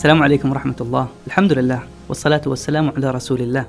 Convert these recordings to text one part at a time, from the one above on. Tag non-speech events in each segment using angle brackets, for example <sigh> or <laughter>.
السلام عليكم ورحمة الله. الحمد لله والصلاة والسلام على رسول الله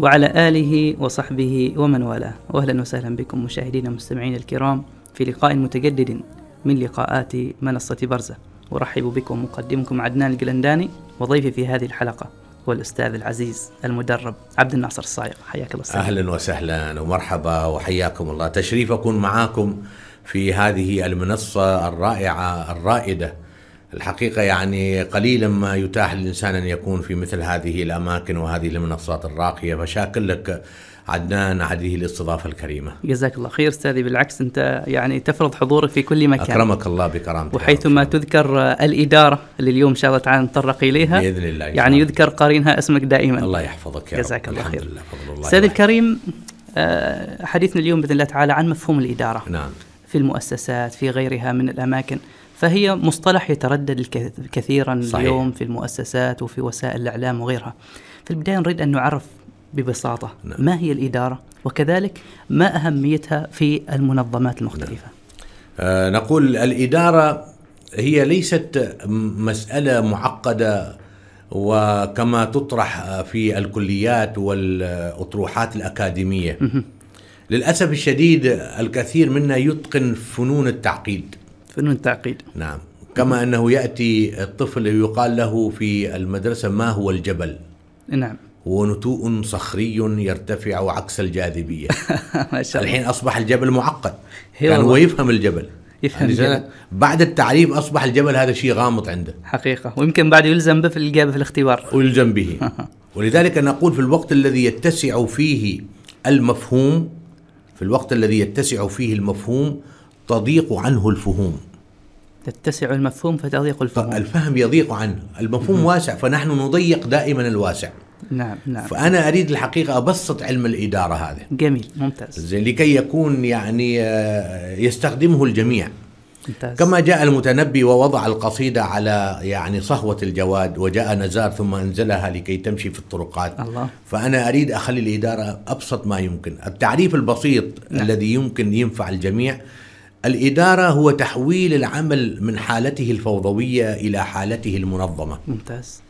وعلى آله وصحبه ومن والاه. وأهلا وسهلا بكم مشاهدينا ومستمعينا الكرام في لقاء متجدد من لقاءات منصة برزة. أرحب بكم مقدمكم عدنان القلنداني وضيفي في هذه الحلقة هو الأستاذ العزيز المدرب عبد الناصر الصايغ. حياك الله سهلا. أهلا وسهلا ومرحبا وحياكم الله. تشريف أكون معاكم في هذه المنصة الرائعة الرائدة الحقيقة يعني قليلا ما يتاح للإنسان أن يكون في مثل هذه الأماكن وهذه المنصات الراقية فشاكر لك عدنان هذه الاستضافة الكريمة. جزاك الله خير أستاذي بالعكس أنت يعني تفرض حضورك في كل مكان. أكرمك الله بكرامتك وحيثما تذكر الإدارة اللي اليوم إن شاء الله تعالى نتطرق إليها بإذن الله يعني يذكر قارنها اسمك دائما. الله يحفظك يا جزاك الله خير. أستاذي الكريم آه، حديثنا اليوم بإذن الله تعالى عن مفهوم الإدارة نعم. في المؤسسات في غيرها من الأماكن. فهي مصطلح يتردد كثيرا صحيح. اليوم في المؤسسات وفي وسائل الإعلام وغيرها في البداية نريد أن نعرف ببساطة نعم. ما هي الإدارة وكذلك ما أهميتها في المنظمات المختلفة نعم. آه نقول الإدارة هي ليست مسألة معقدة وكما تطرح في الكليات والأطروحات الأكاديمية للأسف الشديد الكثير منا يتقن فنون التعقيد فنون التعقيد. نعم. كما أنه يأتي الطفل يقال له في المدرسة ما هو الجبل. نعم. هو نتوء صخري يرتفع عكس الجاذبية. <laughs> ما شاء الله. الحين أصبح الجبل معقد. كان هو يفهم الجبل. يفهم الجبل. بعد التعريف أصبح الجبل هذا شيء غامض عنده. حقيقة. ويمكن بعد يلزم به في الإجابة في الاختبار. ويلزم به. <laughs> ولذلك نقول في الوقت الذي يتسع فيه المفهوم في الوقت الذي يتسع فيه المفهوم تضيق عنه الفهوم. تتسع المفهوم فتضيق الفهم الفهم يضيق عنه. المفهوم واسع فنحن نضيق دائما الواسع. نعم نعم. فأنا أريد الحقيقة أبسط علم الإدارة هذا جميل ممتاز. زين لكي يكون يعني آه، يستخدمه الجميع. ممتاز. كما جاء المتنبي ووضع القصيدة على يعني صهوة الجواد وجاء نزار ثم أنزلها لكي تمشي في الطرقات. الله. فأنا أريد أخلي الإدارة أبسط ما يمكن. التعريف البسيط نعم. الذي يمكن ينفع الجميع الإدارة هو تحويل العمل من حالته الفوضوية إلى حالته المنظمة. ممتاز.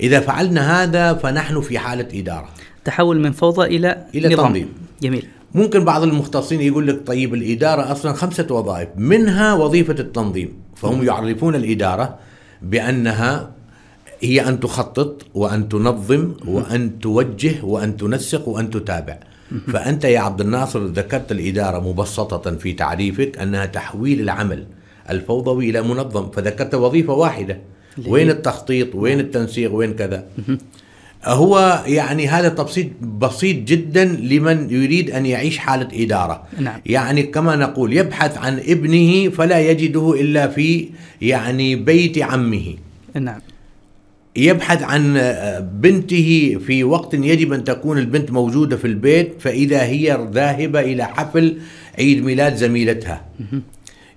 إذا فعلنا هذا فنحن في حالة إدارة. تحول من فوضى إلى إلى نظام. تنظيم. جميل. ممكن بعض المختصين يقول لك طيب الإدارة أصلا خمسة وظائف منها وظيفة التنظيم فهم يعرفون الإدارة بأنها هي أن تخطط وأن تنظم وأن توجه وأن تنسق وأن تتابع. فأنت يا عبد الناصر ذكرت الإدارة مبسطة في تعريفك أنها تحويل العمل الفوضوي إلى منظم فذكرت وظيفة واحدة. وين التخطيط؟ وين التنسيق؟ وين كذا؟ هو يعني هذا تبسيط بسيط جدا لمن يريد أن يعيش حالة إدارة. نعم. يعني كما نقول يبحث عن ابنه فلا يجده إلا في يعني بيت عمه. نعم. يبحث عن بنته في وقت يجب أن تكون البنت موجودة في البيت فإذا هي ذاهبة إلى حفل عيد ميلاد زميلتها.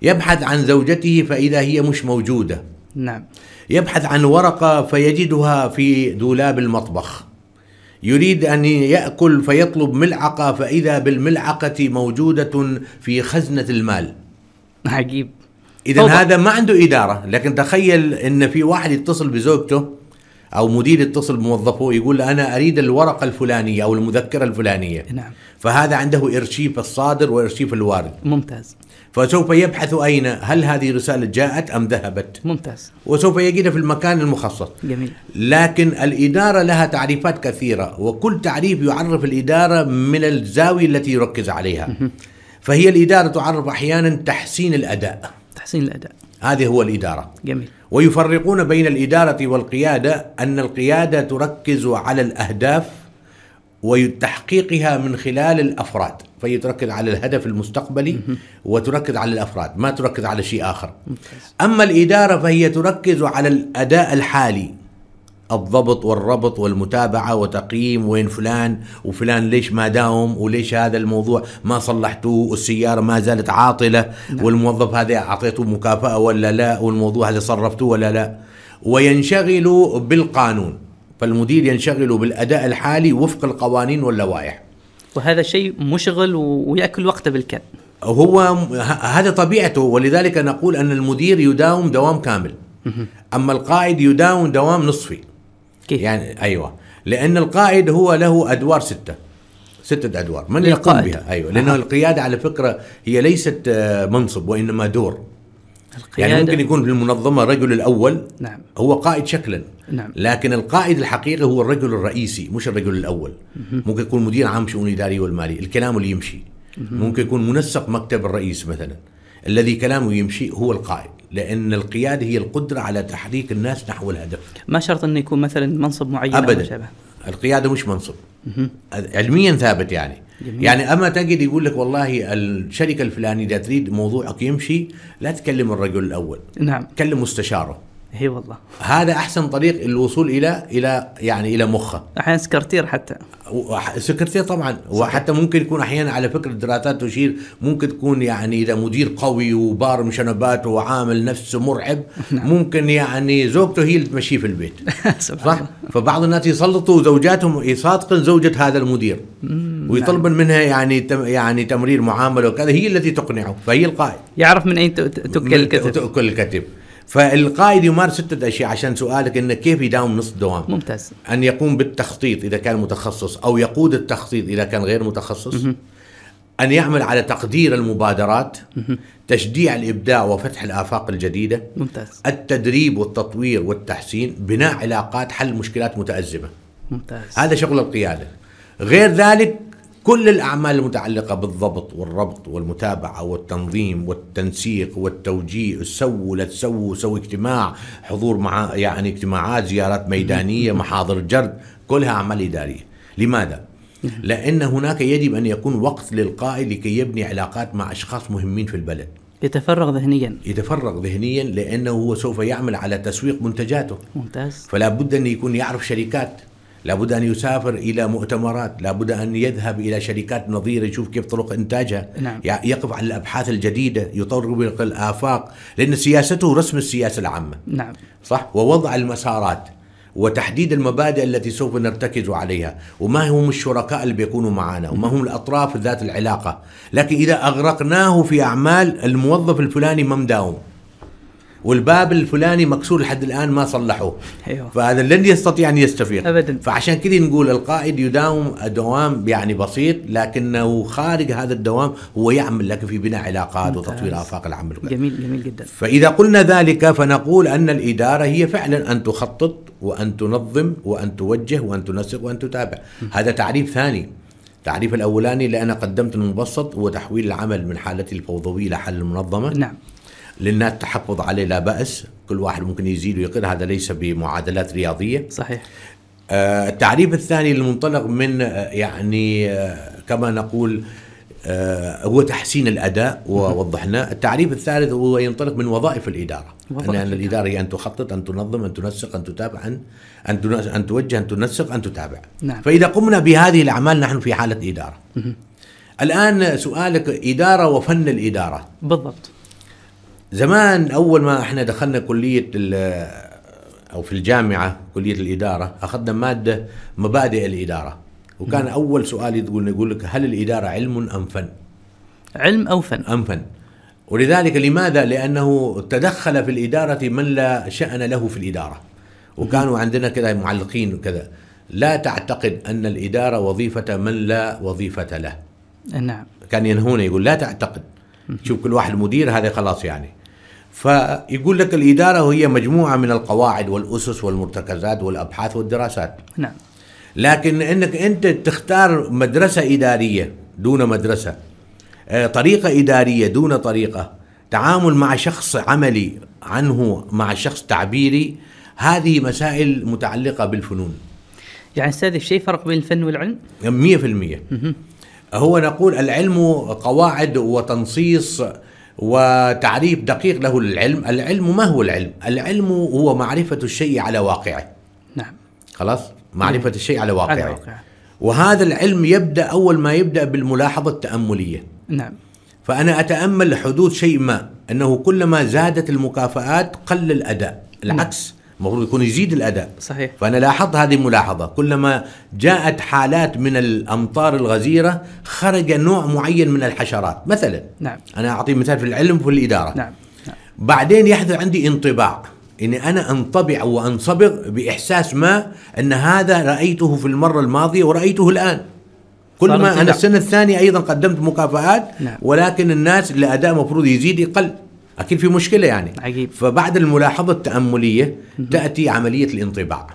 يبحث عن زوجته فإذا هي مش موجودة. نعم. يبحث عن ورقة فيجدها في دولاب المطبخ. يريد أن يأكل فيطلب ملعقة فإذا بالملعقة موجودة في خزنة المال. عجيب. اذا هذا ما عنده إدارة لكن تخيل إن في واحد يتصل بزوجته أو مدير يتصل بموظفه يقول أنا أريد الورقة الفلانية أو المذكرة الفلانية. نعم. فهذا عنده إرشيف الصادر وإرشيف الوارد. ممتاز. فسوف يبحث أين هل هذه رسالة جاءت أم ذهبت؟ ممتاز. وسوف يجدها في المكان المخصص. جميل. لكن الإدارة لها تعريفات كثيرة وكل تعريف يعرف الإدارة من الزاوية التي يركز عليها. فهي الإدارة تعرف أحيانا تحسين الأداء. تحسين الأداء. هذه هو الإدارة. جميل. ويفرقون بين الإدارة والقيادة أن القيادة تركز على الأهداف وتحقيقها من خلال الأفراد فهي تركز على الهدف المستقبلي وتركز على الأفراد ما تركز على شيء آخر. أما الإدارة فهي تركز على الأداء الحالي الضبط والربط والمتابعة وتقييم وين فلان وفلان ليش ما داوم وليش هذا الموضوع ما صلحتوه والسيارة ما زالت عاطلة نعم. والموظف هذا أعطيته مكافأة ولا لا والموضوع هذا صرفتوه ولا لا. وينشغل بالقانون فالمدير ينشغل بالأداء الحالي وفق القوانين واللوائح. وهذا شيء مشغل ويأكل وقته بالكاد هو هذا طبيعته ولذلك نقول أن المدير يداوم دوام كامل. أما القائد يداوم دوام نصفي. كيف يعني أيوه. لأن القائد هو له أدوار ستة. ستة أدوار. من يقوم. بها؟ أيوة. لأن القيادة على فكرة هي ليست آه، منصب وإنما دور. القيادة. يعني ممكن يكون في المنظمة الرجل الأول. نعم. هو قائد شكلا. نعم. لكن القائد الحقيقي هو الرجل الرئيسي مش الرجل الأول. ممكن يكون مدير عام شؤون الاداريه والماليه الكلام اللي يمشي. ممكن يكون منسق مكتب الرئيس مثلا. الذي كلامه يمشي هو القائد. لأن القيادة هي القدرة على تحريك الناس نحو الهدف. ما شرط إنه يكون مثلا منصب معين ابدا. القيادة مش منصب. علميا ثابت يعني. جميل. يعني أما تجد يقول لك والله الشركة الفلانية اذا تريد موضوعك يمشي لا تكلم الرجل الأول. نعم. كلم مستشاره. إي والله. هذا أحسن طريق الوصول إلى إلى يعني إلى مخه. أحيانا سكرتير حتى. سكرتير طبعا. وحتى ممكن يكون أحيانا على فكرة الدراسات تشير ممكن تكون يعني إذا مدير قوي وبارم شنباته وعامل نفسه مرعب <laughs> ممكن يعني زوجته هي اللي تمشيه في البيت. <laughs> صح؟ فبعض الناس يسلطوا زوجاتهم يصادقن زوجة هذا المدير. ويطلبن منها يعني تم يعني تمرير معاملة وكذا. هي التي تقنعه فهي القائد. يعرف من أين تؤكل الكتف تؤكل الكتف فالقائد يمارس ستة أشياء عشان سؤالك إنه كيف يداوم نصف دوام؟ ممتاز. أن يقوم بالتخطيط إذا كان متخصص أو يقود التخطيط إذا كان غير متخصص. أن يعمل على تقدير المبادرات تشجيع الإبداع وفتح الآفاق الجديدة ممتاز. التدريب والتطوير والتحسين بناء علاقات حل مشكلات متأزمة. ممتاز. هذا شغل القيادة. غير ذلك كل الأعمال المتعلقة بالضبط والربط والمتابعة والتنظيم والتنسيق والتوجيه سووا لا تسووا سووا اجتماع حضور مع يعني اجتماعات زيارات ميدانية محاضر جرد كلها أعمال إدارية. لماذا؟ لأن هناك يجب أن يكون وقت للقائد لكي يبني علاقات مع أشخاص مهمين في البلد. يتفرغ ذهنيا. يتفرغ ذهنيا لأنه هو سوف يعمل على تسويق منتجاته. ممتاز. فلا بد أن يكون يعرف شركات لابد أن يسافر إلى مؤتمرات لابد أن يذهب إلى شركات نظيرة يشوف كيف طرق إنتاجها. نعم. يقف على الأبحاث الجديدة يطرق الآفاق لأن سياسته رسم السياسة العامة. نعم. صح؟ ووضع المسارات وتحديد المبادئ التي سوف نرتكز عليها. وما هم الشركاء اللي بيكونوا معنا وما هم الأطراف ذات العلاقة. لكن إذا أغرقناه في أعمال الموظف الفلاني ما مداوم. والباب الفلاني مكسور لحد الآن ما صلحوه. أيوه. فهذا لن يستطيع أن يستفيق. أبداً. فعشان كذا نقول القائد يداوم دوام يعني بسيط لكنه خارج هذا الدوام هو يعمل لكن في بناء علاقات ممتاز. وتطوير آفاق العمل. جميل جميل جدا. فإذا قلنا ذلك فنقول أن الإدارة هي فعلا أن تخطط وأن تنظم وأن توجه وأن تنسق وأن تتابع. هذا تعريف ثاني. التعريف الأولاني اللي أنا قدمت المبسط هو تحويل العمل من حالته الفوضوية إلى حل المنظمة. نعم. للناس تحفظ عليه لا بأس كل واحد ممكن يزيد ويقل هذا ليس بمعادلات رياضية صحيح آه، التعريف الثاني المنطلق من آه، يعني آه، كما نقول هو تحسين الأداء ووضحناه، التعريف الثالث هو ينطلق من وظائف الإدارة، وظائف ان أن الإدارة. الإدارة هي أن تخطط، أن تنظم، أن تنسق، أن تتابع، ان أن أن توجه، أن تنسق، أن تتابع. نعم. فإذا قمنا بهذه الأعمال نحن في حالة إدارة. الآن سؤالك إدارة وفن الإدارة. بالضبط زمان أول ما إحنا دخلنا كلية ال- أو في الجامعة كلية الإدارة أخذنا مادة مبادئ الإدارة. وكان أول سؤال يقول يقول لك هل الإدارة علم أم فن؟ علم أو فن؟ أم فن؟ ولذلك لماذا؟ لأنه تدخل في الإدارة من لا شأن له في الإدارة. وكانوا عندنا كذا معلقين وكذا. لا تعتقد أن الإدارة وظيفة من لا وظيفة له. نعم. كان ينهونه يقول لا تعتقد. شوف كل واحد مدير هذا خلاص يعني. فيقول لك الإدارة هي مجموعة من القواعد والأسس والمرتكزات والأبحاث والدراسات. نعم. لكن أنك أنت تختار مدرسة إدارية دون مدرسة آه، طريقة إدارية دون طريقة تعامل مع شخص عملي عنه مع شخص تعبيري هذه مسائل متعلقة بالفنون. يعني أستاذ شيء فرق بين الفن والعلم؟ مية في المية. هو نقول العلم قواعد وتنصيص وتعريف دقيق له للعلم العلم ما هو العلم؟ العلم هو معرفة الشيء على واقعه. نعم. خلاص؟ معرفة الشيء على واقعه. على واقعه. وهذا العلم يبدأ أول ما يبدأ بالملاحظة التأملية. نعم. فأنا أتأمل حدوث شيء ما أنه كلما زادت المكافآت قل الأداء. العكس المفروض يكون يزيد الأداء. صحيح. فأنا لاحظت هذه الملاحظة. كلما جاءت حالات من الأمطار الغزيرة خرج نوع معين من الحشرات. مثلا نعم. أنا أعطي مثال في العلم وفي الإدارة. نعم نعم. بعدين يحدث عندي انطباع. إني أنا أنطبع وأنصبغ بإحساس ما أن هذا رأيته في المرة الماضية ورأيته الآن. كل ما أنا. السنة الثانية أيضا قدمت مكافآت نعم. ولكن الناس الاداء المفروض يزيد يقل. أكيد في مشكلة يعني. عجيب. فبعد الملاحظة التأملية تأتي عملية الانطباع.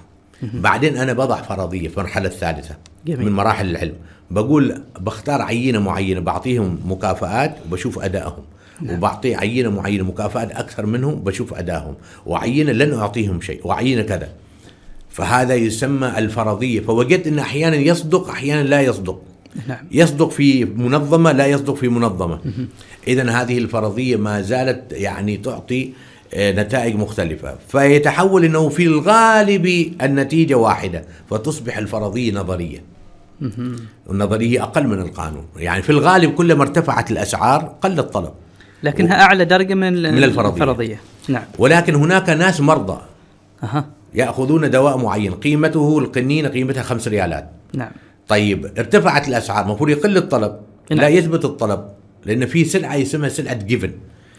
بعدين أنا بضع فرضية في المرحلة الثالثة جميل. من مراحل العلم. بقول بختار عينة معينة بعطيهم مكافآت وبشوف أدائهم. نعم. وبعطي عينة معينة مكافآت أكثر منهم بشوف أدائهم. وعينة لن أعطيهم شيء وعينة كذا. فهذا يسمى الفرضية. فوجدت إن أحيانا يصدق أحيانا لا يصدق. نعم. يصدق في منظمة لا يصدق في منظمة. اذا هذه الفرضية ما زالت يعني تعطي آه، نتائج مختلفة. فيتحول أنه في الغالب النتيجة واحدة فتصبح الفرضية نظرية. النظرية أقل من القانون. يعني في الغالب كلما ارتفعت الأسعار قل الطلب. لكنها أعلى درجة من من الفرضية. الفرضية. نعم. ولكن هناك ناس مرضى. أها. يأخذون دواء معين. قيمته القنينة قيمتها خمس ريالات. نعم. طيب ارتفعت الأسعار المفروض يقل الطلب لا نعم. يثبت الطلب لأن في سلعة اسمها سلعة جيفن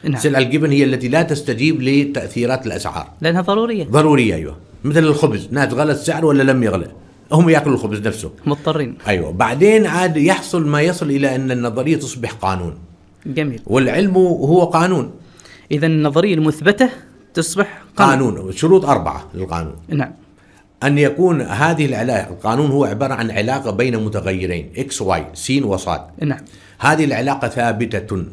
نعم. السلعه الجيفن هي التي لا تستجيب لتأثيرات الأسعار. لأنها ضرورية. ضرورية أيوه. مثل الخبز ناس غلى السعر ولا لم يغلى هم يأكلوا الخبز نفسه. مضطرين. أيوه. بعدين عاد يحصل ما يصل إلى أن النظرية تصبح قانون. جميل. والعلم هو قانون. اذا النظرية المثبتة تصبح قانون. قانون شروط أربعة للقانون. نعم. أن يكون هذه العلاقة القانون هو عبارة عن علاقة بين متغيرين X Y سين وصاد. نعم. هذه العلاقة ثابتة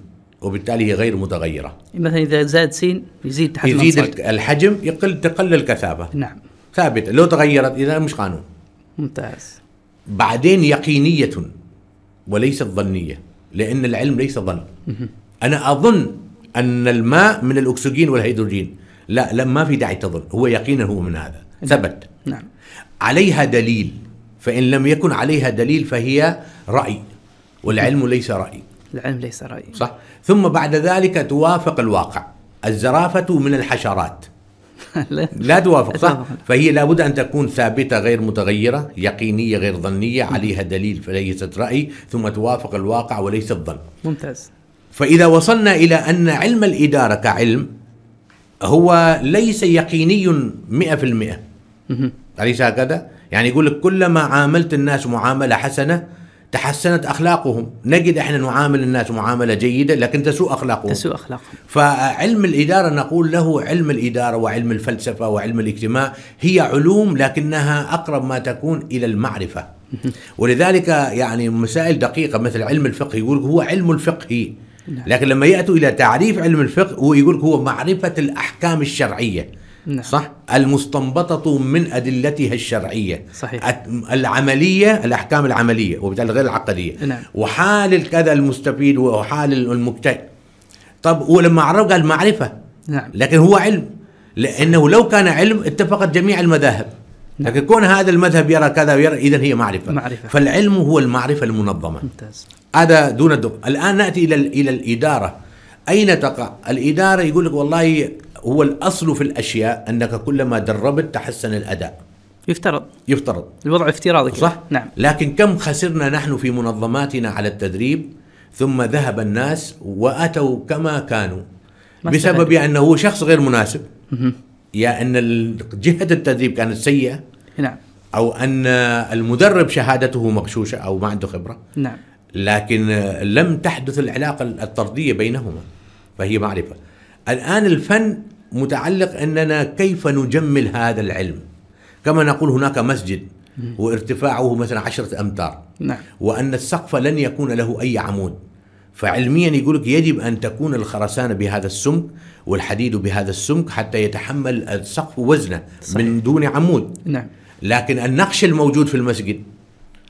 وبالتالي هي غير متغيرة. مثلا إذا زاد سين يزيد تحت يزيد صاد. الحجم يقل تقل الكثافة. نعم. ثابتة. لو تغيرت إذا مش قانون. ممتاز. بعدين يقينية وليست ظنية لأن العلم ليس ظن. أنا أظن أن الماء من الأكسجين والهيدروجين. لا لا ما في داعي تظن. هو يقينا هو من هذا. ثبت. نعم. عليها دليل فإن لم يكن عليها دليل فهي رأي والعلم ليس رأي. العلم ليس رأي. صح؟ ثم بعد ذلك توافق الواقع الزرافة من الحشرات. <laughs> لا. توافق صح. فهي لابد أن تكون ثابتة غير متغيرة يقينية غير ظنية عليها دليل فليست رأي ثم توافق الواقع وليس الظن ممتاز. فإذا وصلنا إلى أن علم الإدارة كعلم هو ليس يقيني مئة في المئة. أليس هكذا؟ يعني يقول لك كلما عاملت الناس معاملة حسنة تحسنت أخلاقهم. نجد إحنا نعامل الناس معاملة جيدة لكن تسوء أخلاقهم. تسوء أخلاقهم. فعلم الإدارة نقول له علم الإدارة وعلم الفلسفة وعلم الاجتماع هي علوم لكنها أقرب ما تكون إلى المعرفة. ولذلك يعني مسائل دقيقة مثل علم الفقه يقول هو علم الفقه. نعم. لكن لما يأتوا إلى تعريف علم الفقه هو يقول هو معرفة الأحكام الشرعية. نعم. صح؟ المستنبطة من أدلتها الشرعية. صحيح. العملية الأحكام العملية وبالتالي غير العقدية نعم. وحال الكذا المستفيد وحال المبتدئ. طب ولما عرف قال معرفة. نعم. لكن هو علم. لأنه لو كان علم اتفقت جميع المذاهب. نعم. لكن كون هذا المذهب يرى كذا ويرى إذا هي معرفة. معرفة. فالعلم هو المعرفة المنظمة. ممتاز. هذا دون الدق الآن نأتي إلى إلى الإدارة. أين تقع؟ الإدارة يقول لك والله هو الأصل في الأشياء أنك كلما دربت تحسن الأداء. يفترض. يفترض. الوضع افتراضي. صح؟ نعم. لكن كم خسرنا نحن في منظماتنا على التدريب ثم ذهب الناس وأتوا كما كانوا بسبب استفادوا. أنه شخص غير مناسب. يا ال- جهة التدريب كانت سيئة. نعم. أو أن المدرب شهادته مغشوشة أو ما عنده خبرة. نعم. لكن لم تحدث العلاقة الطردية بينهما. فهي معرفة. الآن الفن متعلق أننا كيف نجمل هذا العلم؟ كما نقول هناك مسجد وارتفاعه مثلا عشرة أمتار. نعم. وأن السقف لن يكون له أي عمود. فعلميا يقول لك يجب أن تكون الخرسانة بهذا السمك والحديد بهذا السمك حتى يتحمل السقف وزنه صحيح. من دون عمود. نعم. لكن النقش الموجود في المسجد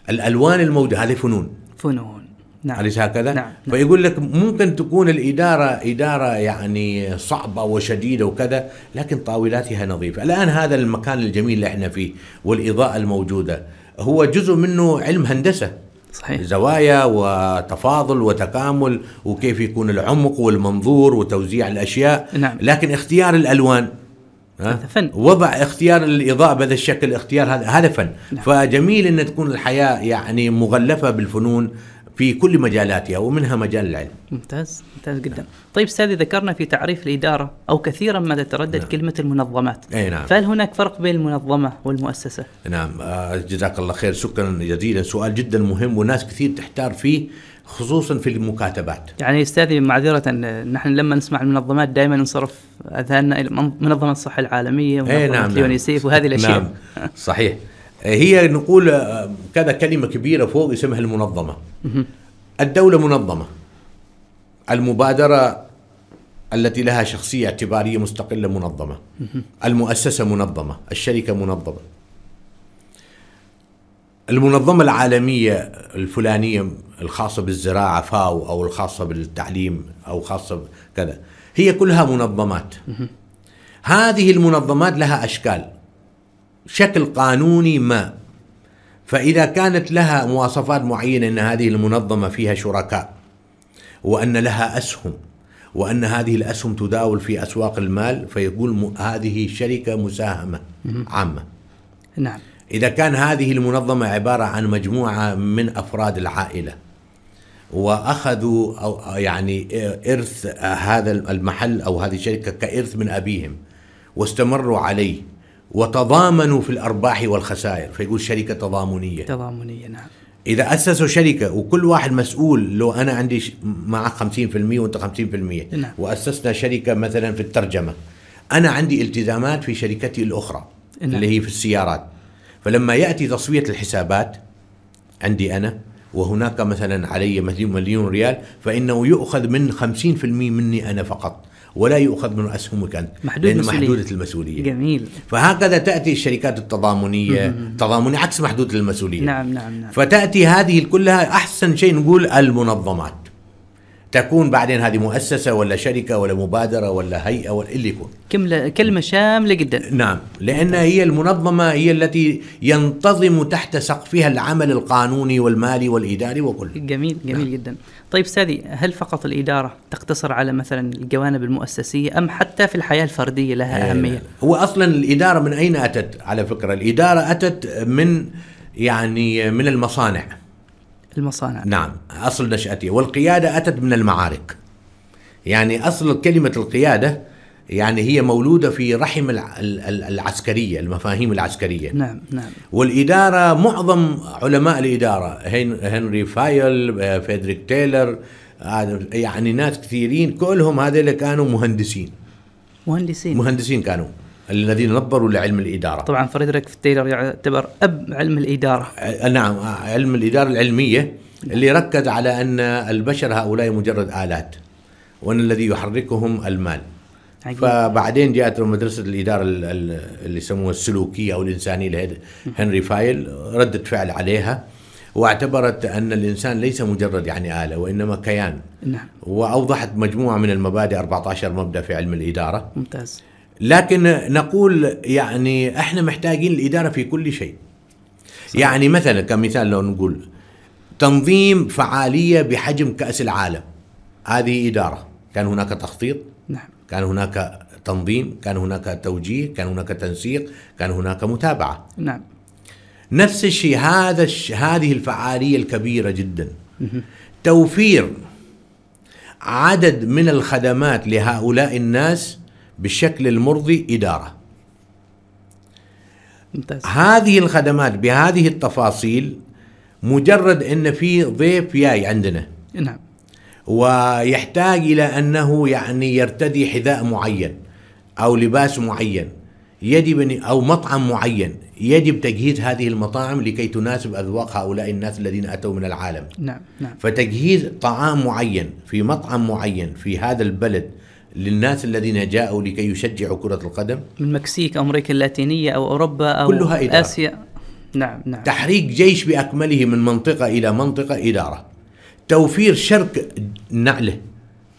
الألوان الموجودة هذه فنون. فنون. نعم أليس هكذا؟ نعم. نعم. فيقول لك ممكن تكون الإدارة إدارة يعني صعبة وشديدة وكذا لكن طاولاتها نظيفة الآن هذا المكان الجميل اللي إحنا فيه والإضاءة الموجودة هو جزء منه علم هندسة صحيح زوايا وتفاضل وتكامل وكيف يكون العمق والمنظور وتوزيع الأشياء نعم. لكن اختيار؟ هذا فن. وضع اختيار الإضاءة بهذا الشكل اختيار هذا هذا فن نعم. فجميل أن تكون الحياة يعني مغلفة بالفنون في كل مجالاتها ومنها مجال العلم. ممتاز ممتاز جدا. طيب استاذي ذكرنا في تعريف الإدارة أو كثيرا ما تتردد نعم. كلمة المنظمات أي نعم. فهل هناك فرق بين المنظمة والمؤسسة؟ نعم. آه، جزاك الله خير. شكرا جزيلا. سؤال جدا مهم وناس كثير تحتار فيه خصوصا في المكاتبات. يعني أستاذي معذرة نحن لما نسمع المنظمات دائما نصرف أذهاننا إلى من- منظمة الصحة العالمية ومنظمه نعم، نعم. اليونيسيف وهذه الأشياء. نعم. صحيح. هي نقول آه، كذا كلمة كبيرة فوق اسمها المنظمة. الدولة منظمة. المبادرة التي لها شخصية اعتبارية مستقلة منظمة. المؤسسة منظمة. الشركة منظمة. المنظمة العالمية الفلانية الخاصة بالزراعة فاو أو الخاصة بالتعليم أو خاصة كذا هي كلها منظمات. هذه المنظمات لها أشكال. شكل قانوني ما. فإذا كانت لها مواصفات معينة أن هذه المنظمة فيها شركاء وأن لها أسهم وأن هذه الأسهم تداول في أسواق المال فيقول هذه شركة مساهمة عامة. نعم. إذا كان هذه المنظمة عبارة عن مجموعة من أفراد العائلة وأخذوا أو يعني إرث هذا المحل أو هذه الشركة كإرث من أبيهم واستمروا عليه وتضامنوا في الأرباح والخسائر. فيقول شركة تضامنية. تضامنية نعم. إذا أسسوا شركة وكل واحد مسؤول لو أنا عندي معك 50% وأنت 50% نعم. وأسسنا شركة مثلا في الترجمة أنا عندي التزامات في شركتي الأخرى نعم. اللي هي في السيارات. فلما يأتي تصفية الحسابات عندي أنا وهناك مثلا علي مليون مليون ريال فإنه يؤخذ من 50% مني أنا فقط. ولا يؤخذ من أسهمك أنت محدود لأن المسؤولية. محدودة المسؤولية. جميل. فهكذا تأتي الشركات التضامنية. تضامنية عكس محدودة المسؤولية. نعم نعم نعم. فتأتي هذه كلها أحسن شيء نقول المنظمات. تكون بعدين هذه مؤسسة ولا شركة ولا مبادرة ولا هيئة ولا اللي يكون. كلمه كلمة شاملة جدا. نعم لأن هي المنظمة هي التي ينتظم تحت سقفها العمل القانوني والمالي والإداري وكله جميل جميل نعم. جدا. طيب استاذي هل فقط الإدارة تقتصر على مثلا الجوانب المؤسسية أم حتى في الحياة الفردية لها أهمية؟ هو أصلا الإدارة من أين أتت على فكرة؟ الإدارة أتت من يعني من المصانع. المصانع. نعم أصل نشأتها والقيادة أتت من المعارك. يعني أصل كلمة القيادة يعني هي مولودة في رحم الع- ال- ال- العسكرية المفاهيم العسكرية. نعم نعم. والإدارة معظم علماء الإدارة هن- هنري فايول آه، فريدريك تايلر هذا يعني ناس كثيرين كلهم هذول كانوا مهندسين. مهندسين. مهندسين كانوا. الذين نظروا لعلم الإدارة. طبعا فريدريك تايلر يعتبر أب علم الإدارة. آه، نعم علم الإدارة العلمية اللي ركز على أن البشر هؤلاء مجرد آلات وأن الذي يحركهم المال. عجيب. فبعدين جاءت مدرسة الإدارة ال- ال- اللي يسموها السلوكية أو الإنسانية هنري فايول ردت فعل عليها واعتبرت أن الإنسان ليس مجرد يعني آلة وإنما كيان. نعم. وأوضحت مجموعة من المبادئ 14 مبدأ في علم الإدارة. ممتاز. لكن نقول يعني إحنا محتاجين الإدارة في كل شيء. يعني مثلا كمثال لو نقول تنظيم فعالية بحجم كأس العالم. هذه إدارة. كان هناك تخطيط نعم. كان هناك تنظيم كان هناك توجيه كان هناك تنسيق كان هناك متابعة. نعم. نفس الشيء هذا الش... هذه الفعالية الكبيرة جدا. توفير عدد من الخدمات لهؤلاء الناس بالشكل المرضي إدارة. ممتاز. هذه الخدمات بهذه التفاصيل مجرد إن في ضيف جاي عندنا. نعم. ويحتاج إلى أنه يعني يرتدي حذاء معين أو لباس معين يجب أن- أو مطعم معين يجب تجهيز هذه المطاعم لكي تناسب أذواق هؤلاء الناس الذين أتوا من العالم. نعم نعم. فتجهيز طعام معين في مطعم معين في هذا البلد للناس الذين جاءوا لكي يشجعوا كرة القدم؟ من المكسيك أو أمريكا اللاتينية أو أوروبا أو كلها إدارة. آسيا. نعم نعم. تحريك جيش بأكمله من منطقة إلى منطقة إدارة. توفير شرك نعله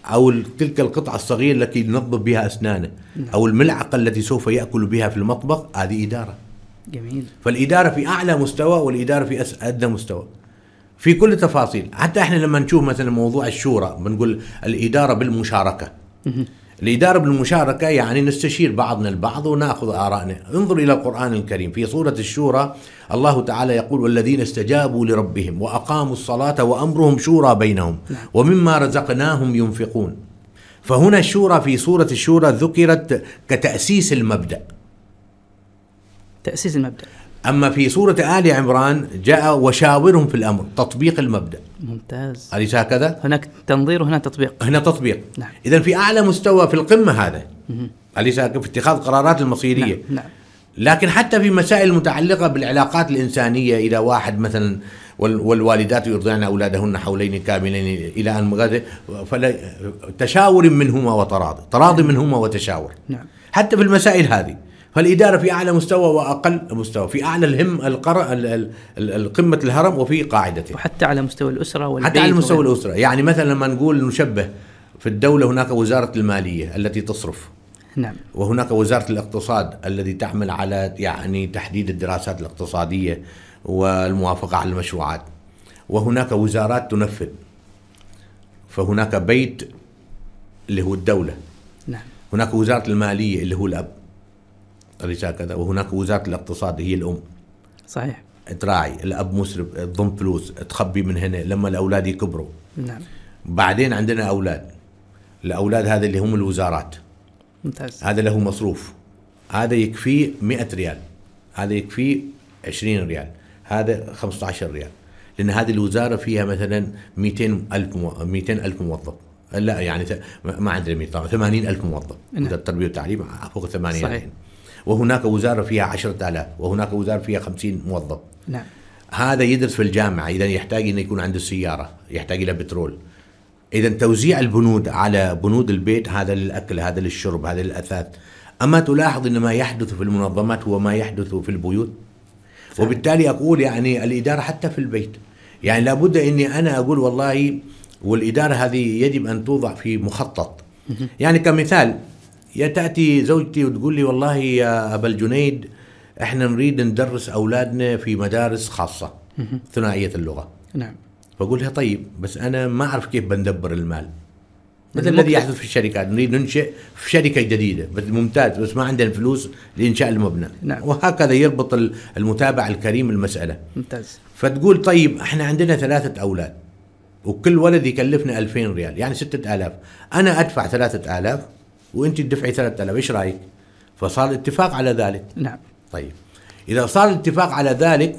أو تلك القطعة الصغيرة التي ينظف بها أسنانه أو الملعقة التي سوف يأكل بها في المطبخ هذه إدارة. جميل. فالإدارة في أعلى مستوى والإدارة في أدنى مستوى. في كل التفاصيل حتى إحنا لما نشوف مثلا موضوع الشورى بنقول الإدارة بالمشاركة. الإدارة بالمشاركة يعني نستشير بعضنا البعض ونأخذ آرائنا. انظر إلى القرآن الكريم. في سورة الشورى الله تعالى يقول والذين استجابوا لربهم وأقاموا الصلاة وأمرهم شورى بينهم ومما رزقناهم ينفقون. فهنا الشورى في سورة الشورى ذكرت كتأسيس المبدأ. تأسيس المبدأ. أما في سورة آل عمران جاء وشاورهم في الأمر تطبيق المبدأ. ممتاز. أليس هكذا؟ هناك تنظير وهنا تطبيق. هنا تطبيق. نعم. إذا في أعلى مستوى في القمة هذا. أليس؟ في اتخاذ قرارات المصيرية. نعم نعم. لكن حتى في مسائل متعلقة بالعلاقات الإنسانية إذا واحد مثلا وال- والوالدات يرضعن أولادهن حولين كاملين إلى أن فلا تشاور منهما وتراضي تراضي منهما وتشاور. نعم. حتى في المسائل هذه. فالإدارة في أعلى مستوى وأقل مستوى في أعلى الهم القر... ال- ال- ال- قمة الهرم وفي قاعدته. وحتى على مستوى الأسرة والبيت حتى على مستوى وغيره. الأسرة. يعني مثلا لما نقول نشبه في الدولة هناك وزارة المالية التي تصرف. نعم. وهناك وزارة الاقتصاد الذي تعمل على يعني تحديد الدراسات الاقتصادية والموافقة على المشروعات. وهناك وزارات تنفذ. فهناك بيت اللي هو الدولة. نعم. هناك وزارة المالية اللي هو الأب. أليس هكذا وهناك وزارة الاقتصاد هي الأم. صحيح. تراعي. الأب مسرف تضم فلوس تخبي من هنا لما الأولاد يكبروا. نعم. بعدين عندنا أولاد. الأولاد هذا اللي هم الوزارات. ممتاز. هذا له مصروف. هذا يكفيه 100 ريال. هذا يكفيه 20 ريال. هذا 15 ريال. لأن هذه الوزارة فيها مثلا 200 ألف مو... 200 ألف موظف. لا يعني ما عندنا 100 طبعا 80 ألف موظف. نعم. وزارة التربية والتعليم فوق 80 صحيح. وهناك وزارة فيها 10000 وهناك وزارة فيها 50 موظف. نعم. هذا يدرس في الجامعة إذا يحتاج أن يكون عنده سيارة يحتاج إلى بترول. إذا توزيع البنود على بنود البيت هذا للأكل هذا للشرب هذا للأثاث. أما تلاحظ أن ما يحدث في المنظمات هو ما يحدث في البيوت. وبالتالي أقول يعني الإدارة حتى في البيت. يعني لابد أني أنا أقول والله والإدارة هذه يجب أن توضع في مخطط. يعني كمثال يا تأتي زوجتي وتقول لي والله يا أبا الجنيد إحنا نريد ندرس أولادنا في مدارس خاصة ثنائية اللغة. نعم. فأقول لها طيب بس أنا ما أعرف كيف بندبر المال. مثل الذي. يحدث في الشركات نريد ننشئ في شركة جديدة بس ممتاز بس ما عندنا فلوس لإنشاء المبنى. نعم. وهكذا يربط ال- المتابع الكريم المسألة. ممتاز. فتقول طيب إحنا عندنا ثلاثة أولاد وكل ولد يكلفنا 2000 ريال يعني 6000 أنا أدفع 3000 وأنت تدفعي 3000 إيش رأيك؟ فصار الاتفاق على ذلك. نعم. طيب. إذا صار الاتفاق على ذلك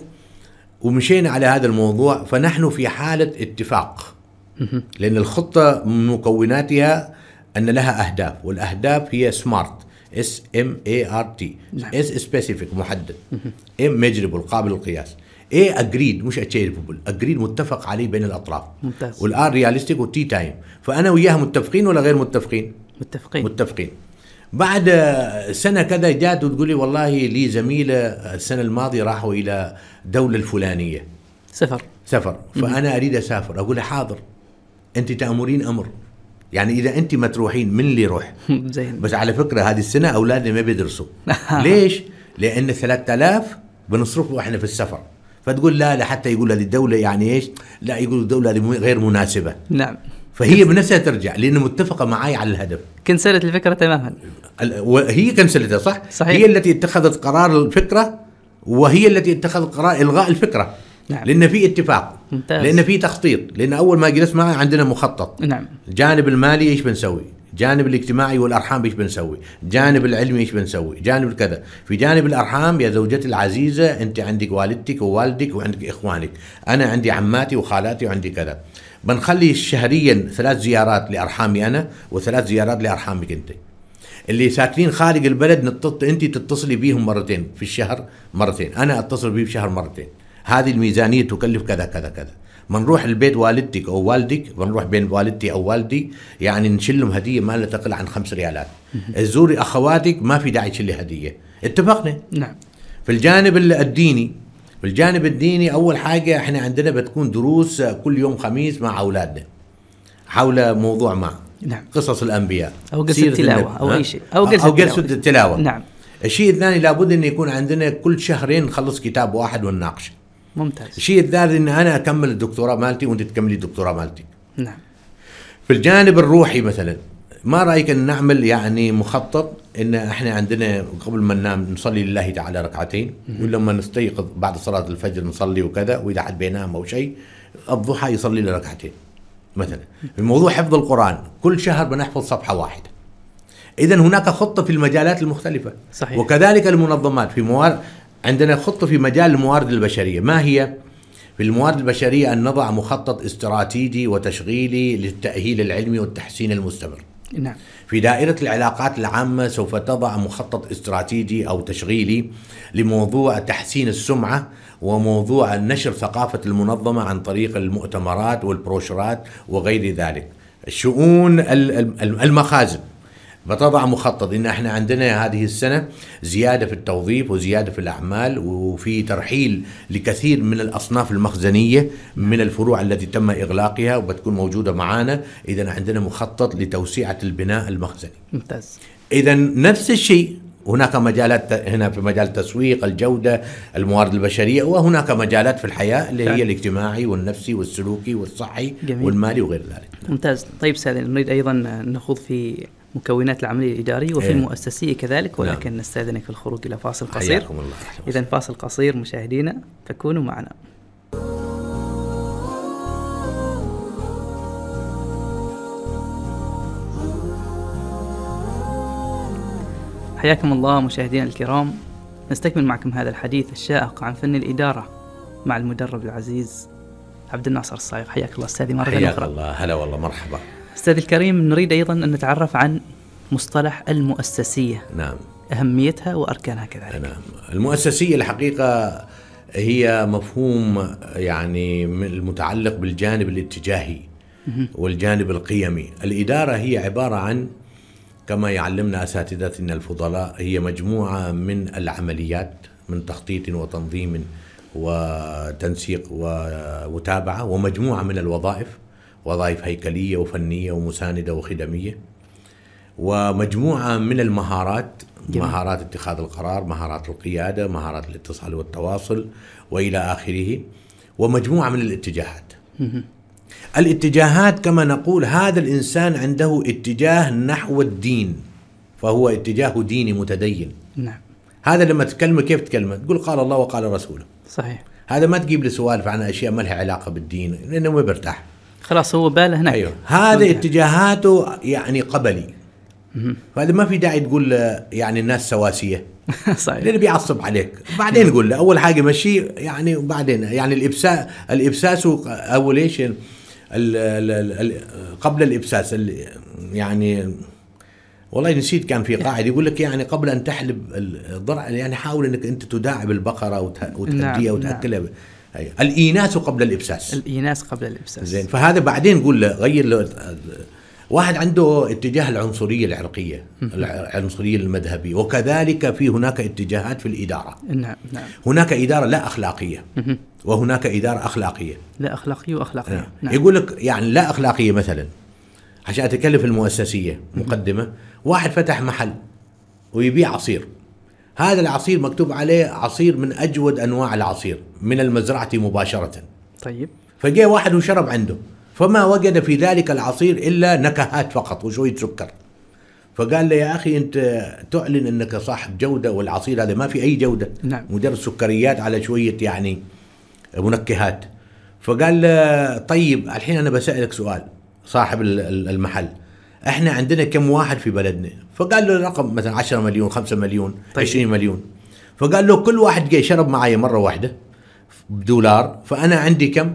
ومشينا على هذا الموضوع فنحن في حالة اتفاق. لأن الخطة من مكوناتها أن لها أهداف والأهداف هي smart S M A R T. S specific محدد. M measurable قابل للقياس. A agreed مش achievable agreed متفق عليه بين الأطراف. ممتاز. وال R realistic وال T time فأنا وياها متفقين ولا غير متفقين؟ متفقين. متفقين. بعد سنة كذا جات وتقول لي والله لي زميلة السنة الماضية راحوا إلى دولة الفلانية. سفر. سفر. فأنا أريد أسافر. أقول لها حاضر. أنت تأمرين أمر. يعني إذا أنت ما تروحين من اللي يروح. <laughs> زين. بس على فكرة هذه السنة أولادنا ما بيدرسوا. <laughs> ليش؟ لأن 3000 بنصرفه إحنا في السفر. فتقول لا لا حتى يقول هذه الدولة يعني إيش؟ لا يقول الدولة هذه غير مناسبة. نعم. فهي بنفسها ترجع لأنه متفقة معي على الهدف كنسلت الفكرة تماما وهي كنسلتها صح؟ صحيح. هي التي اتخذت قرار الفكرة وهي التي اتخذت قرار إلغاء الفكرة نعم. لأن في اتفاق ممتاز. لأن في تخطيط لأن أول ما جلست معي عندنا مخطط نعم الجانب المالي إيش بنسوي؟ الجانب الاجتماعي والأرحام إيش بنسوي؟ الجانب العلمي إيش بنسوي؟ جانب كذا، في جانب الأرحام يا زوجتي العزيزة أنت عندك والدتك ووالدك وعندك إخوانك، أنا عندي عماتي وخالاتي وعندي كذا. بنخلي شهريا ثلاث زيارات لأرحامي أنا وثلاث زيارات لارحامك أنت. اللي ساكنين خارج البلد نتص... أنت تتصلي بيهم مرتين في الشهر مرتين، أنا أتصل بيه في الشهر مرتين. هذه الميزانية تكلف كذا كذا كذا. بنروح البيت والدتك أو والدك بنروح بين والدتي أو والدي يعني نشلهم هدية ما لا تقل عن خمس ريالات. تزوري أخواتك ما في داعي تشيلي هدية. اتفقنا؟ نعم في الجانب ال- الديني في الجانب الديني أول حاجة إحنا عندنا بتكون دروس كل يوم خميس مع أولادنا حول موضوع ما نعم قصص الأنبياء تلاوة النبي. أو ها؟ أي شيء. جلسة تلاوة. التلاوة نعم الشيء الثاني لابد إن يكون عندنا كل شهرين نخلص كتاب واحد ونناقشه ممتاز الشيء الثالث إن أنا أكمل الدكتوراه مالتي وأنت تكملي الدكتوراه مالتك نعم في الجانب الروحي مثلا ما رأيك أن نعمل يعني مخطط إن إحنا عندنا قبل ما ننام نصلي لله تعالى ركعتين ولما نستيقظ بعد صلاة الفجر نصلي وكذا وإذا حد بينام أو شيء الضحى يصلي له ركعتين مثلا. في موضوع حفظ القرآن كل شهر بنحفظ صفحة واحدة. اذا هناك خطة في المجالات المختلفة. صحيح. وكذلك المنظمات. في موارد عندنا خطة في مجال الموارد البشرية. ما هي؟ في الموارد البشرية أن نضع مخطط استراتيجي وتشغيلي للتأهيل العلمي والتحسين المستمر. نعم. في دائرة العلاقات العامة سوف تضع مخطط استراتيجي أو تشغيلي لموضوع تحسين السمعة وموضوع نشر ثقافة المنظمة عن طريق المؤتمرات والبروشرات وغير ذلك. الشؤون ال- ال- المخازن. بتضع مخطط إن إحنا عندنا هذه السنة زيادة في التوظيف وزيادة في الأعمال وفي ترحيل لكثير من الأصناف المخزنية من الفروع التي تم إغلاقها وبتكون موجودة معنا اذا عندنا مخطط لتوسعه البناء المخزني. ممتاز. اذا نفس الشيء هناك مجالات هنا في مجال التسويق الجودة الموارد البشرية وهناك مجالات في الحياة اللي. هي الاجتماعي والنفسي والسلوكي والصحي جميل. والمالي وغير ذلك. ممتاز. طيب أستاذ نريد أيضا نخوض في مكونات العملية الإدارية وفي إيه. المؤسسية كذلك ولكن نستأذنك في الخروج إلى فاصل قصير. حياكم الله. إذا فاصل قصير مشاهدينا فكونوا معنا. حياكم الله مشاهدينا الكرام. نستكمل معكم هذا الحديث الشائق عن فن الإدارة مع المدرب العزيز عبد الناصر الصايغ. حياك الله أستاذي مرة حياك أخرى. الله. هلا والله مرحبا. أستاذي الكريم نريد أيضا أن نتعرف عن مصطلح المؤسسية. نعم. أهميتها وأركانها كذلك. نعم. المؤسسية الحقيقة هي مفهوم يعني المتعلق بالجانب الاتجاهي والجانب القيمي. الإدارة هي عبارة عن كما يعلمنا أساتذتنا الفضلاء هي مجموعة من العمليات من تخطيط وتنظيم وتنسيق ومتابعة ومجموعة من الوظائف. وظائف هيكلية وفنية ومساندة وخدمية. ومجموعة من المهارات جميل. مهارات اتخاذ القرار مهارات القيادة مهارات الاتصال والتواصل وإلى آخره ومجموعة من الاتجاهات. الاتجاهات كما نقول هذا الإنسان عنده اتجاه نحو الدين فهو اتجاه ديني متدين. نعم. هذا لما تكلمه كيف تكلمه؟ تقول قال الله وقال رسوله. صحيح. هذا ما تجيب لي سوالف عن أشياء ما لها علاقة بالدين لأنه ما برتاح. خلاص هو باله هناك. أيوه. هذا نعم. اتجاهاته يعني قبلي. فهذا ما في داعي تقول له يعني الناس سواسية. <laughs> صحيح. لأنه بيعصب عليك. بعدين قول له أول حاجة مشي يعني وبعدين يعني الإبساس الإبساس ال- ال- ال- ال- قبل الإبساس ال- يعني والله نسيت كان في قاعدة يقول لك يعني قبل أن تحلب الضرع يعني حاول إنك أنت تداعب البقرة وت- وتهديها نعم، وتأكلها. أيوة. الإيناس قبل الإبساس. الإيناس قبل الإبساس. زين فهذا بعدين قول له غير له واحد عنده اتجاه العنصرية العرقية العنصرية المذهبية وكذلك في هناك اتجاهات في الإدارة. نعم نعم. هناك إدارة لا أخلاقية مهم. وهناك إدارة أخلاقية. لا أخلاقية وأخلاقية. نعم. نعم. يقول لك يعني لا أخلاقية مثلا عشان أتكلم في المؤسسية مقدمة واحد فتح محل ويبيع عصير. هذا العصير مكتوب عليه عصير من أجود أنواع العصير من المزرعة مباشرة. طيب. فجاء واحد وشرب عنده فما وجد في ذلك العصير إلا نكهات فقط وشوية سكر. فقال له يا أخي أنت تعلن أنك صاحب جودة والعصير هذا ما في أي جودة. نعم. مجرد سكريات على شوية يعني منكهات. فقال له طيب الحين أنا بسألك سؤال صاحب ال- ال- المحل. إحنا عندنا كم واحد في بلدنا؟ فقال له رقم مثلا 10 مليون 5 مليون طيب. طيب. 20 مليون. فقال له كل واحد جاي شرب معي مرة واحدة بدولار فأنا عندي كم؟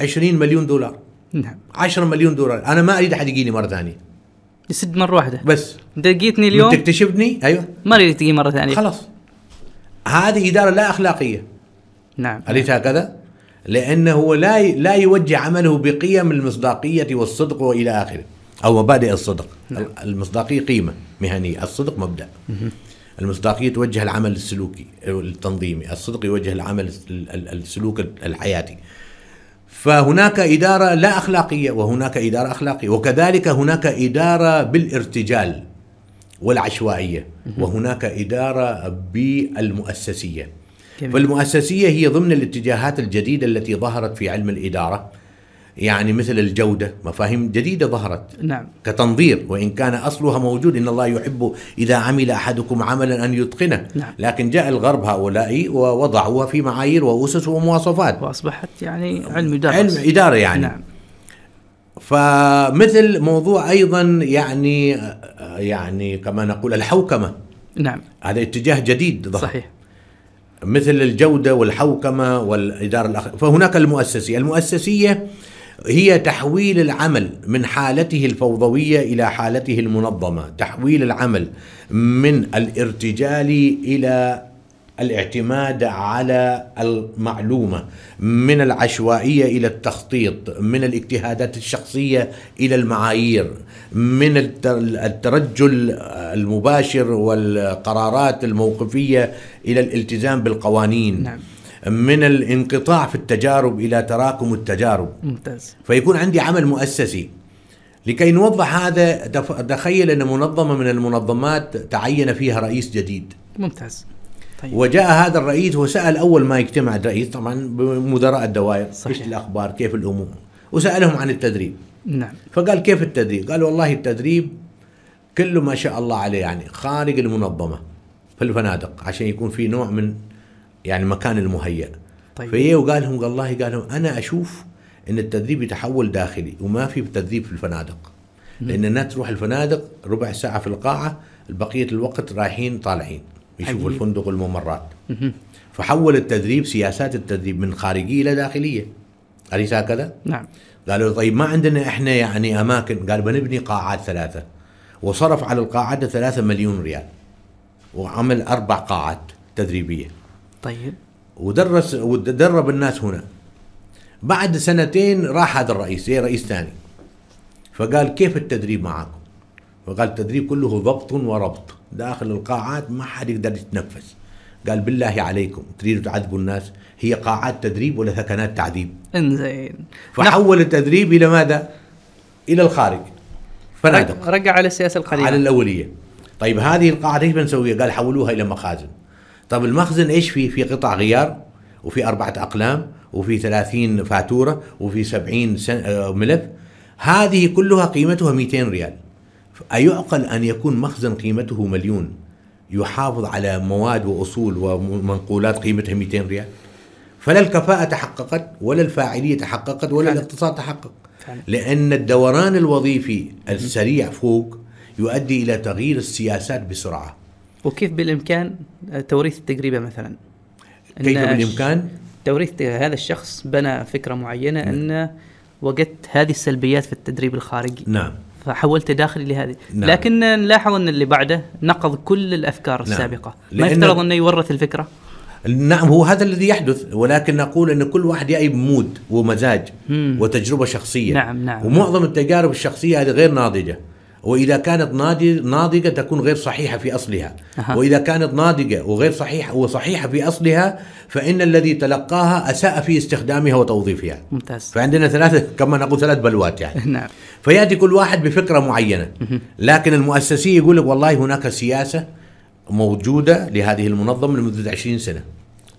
20 مليون دولار. نعم. 10 مليون دولار. أنا ما أريد أحد يجيني مرة ثانية. يسد مرة واحدة. بس. من اليوم؟ تكتشفني؟ أيوه. ما أريد تجي مرة ثانية. خلاص. هذه إدارة لا أخلاقية. نعم. أليس هكذا؟ لأنه هو لا لا يوجه عمله بقيم المصداقية والصدق وإلى آخره. أو مبادئ الصدق. نعم. المصداقية قيمة مهنية الصدق مبدأ. المصداقية توجه العمل السلوكي التنظيمي الصدق يوجه العمل ال- ال- السلوك الحياتي. فهناك إدارة لا أخلاقية وهناك إدارة أخلاقية وكذلك هناك إدارة بالارتجال والعشوائية وهناك إدارة بالمؤسسية. فالمؤسسية هي ضمن الاتجاهات الجديدة التي ظهرت في علم الإدارة. يعني مثل الجودة مفاهيم جديدة ظهرت. نعم. كتنظير وإن كان أصلها موجود إن الله يحب إذا عمل أحدكم عملا أن يتقنه. نعم. لكن جاء الغرب هؤلاء ووضعوها في معايير وأسس ومواصفات. وأصبحت يعني علم يدرس علم إدارة يعني. نعم. فمثل موضوع أيضا يعني يعني كما نقول الحوكمة. نعم. هذا اتجاه جديد ظهر. صحيح. مثل الجودة والحوكمة والإدارة الأخ... فهناك المؤسسية. المؤسسية هي تحويل العمل من حالته الفوضوية إلى حالته المنظمة تحويل العمل من الارتجال إلى الاعتماد على المعلومة من العشوائية إلى التخطيط من الاجتهادات الشخصية إلى المعايير من التر- الترجل المباشر والقرارات الموقفية إلى الالتزام بالقوانين نعم. من الانقطاع في التجارب إلى تراكم التجارب. ممتاز. فيكون عندي عمل مؤسسي. لكي نوضح هذا تخيل أن منظمة من المنظمات تعين فيها رئيس جديد. ممتاز. طيب. وجاء هذا الرئيس وسأل أول ما يجتمع الرئيس طبعا بمدراء الدوائر صحيح. إيش الأخبار؟ كيف الأمور؟ وسألهم عن التدريب. نعم. فقال كيف التدريب؟ قال والله التدريب كله ما شاء الله عليه يعني خارج المنظمة في الفنادق عشان يكون في نوع من يعني مكان المهيأ. طيب. فيه وقال لهم والله قال لهم أنا أشوف أن التدريب يتحول داخلي وما في تدريب في الفنادق. لأن الناس تروح الفنادق ربع ساعة في القاعة بقية الوقت رايحين طالعين يشوفوا. الفندق والممرات. فحول التدريب سياسات التدريب من خارجية إلى داخلية. أليس هكذا؟ نعم. قالوا طيب ما عندنا إحنا يعني أماكن. قال بنبني قاعات ثلاثة. وصرف على القاعات ثلاثة مليون ريال. وعمل أربع قاعات تدريبية. طيب. ودرس ودرب الناس هنا. بعد سنتين راح هذا الرئيس جاي رئيس ثاني. فقال كيف التدريب معكم فقال التدريب كله ضبط وربط. داخل القاعات ما حد يقدر يتنفس. قال بالله عليكم تريدوا تعذبوا الناس هي قاعات تدريب ولا ثكنات تعذيب؟ إنزين. فحول التدريب إلى ماذا؟ إلى الخارج. فنادق. رجع على السياسة القديمة. على الأولية. طيب هذه القاعده إيش بنسويها؟ قال حولوها إلى مخازن. طيب المخزن إيش فيه؟ في قطع غيار وفي أربعة أقلام وفي 30 فاتورة وفي 70 سن... آه، ملف هذه كلها قيمتها 200 ريال أيعقل أن يكون مخزن قيمته مليون يحافظ على مواد وأصول ومنقولات قيمتها 200 ريال فلا الكفاءة تحققت ولا الفاعلية تحققت ولا فعلا. الاقتصاد تحقق فعلا. لأن الدوران الوظيفي السريع فوق يؤدي إلى تغيير السياسات بسرعة وكيف بالإمكان توريث التجربة مثلا؟ كيف إن بالإمكان؟ توريث هذا الشخص بنى فكرة معينة أن وجدت هذه السلبيات في التدريب الخارجي. نعم. فحولت داخلي لهذه. نعم. لكن نلاحظ أن اللي بعده نقض كل الأفكار نعم. السابقة. ما يفترض أنه يورث الفكرة؟ نعم هو هذا الذي يحدث. ولكن نقول أن كل واحد يأي بمود ومزاج مم. وتجربة شخصية. نعم، نعم. ومعظم التجارب الشخصية هذه غير ناضجة. وإذا كانت ناضجة تكون غير صحيحة في أصلها. أها. وإذا كانت ناضجة وغير صحيحة وصحيحة في أصلها فإن الذي تلقاها أساء في استخدامها وتوظيفها. ممتاز. فعندنا ثلاثة كما نقول ثلاث بلوات يعني. <laughs> نعم. فيأتي كل واحد بفكرة معينة. لكن المؤسسية يقول لك والله هناك سياسة موجودة لهذه المنظمة لمدة 20 سنة.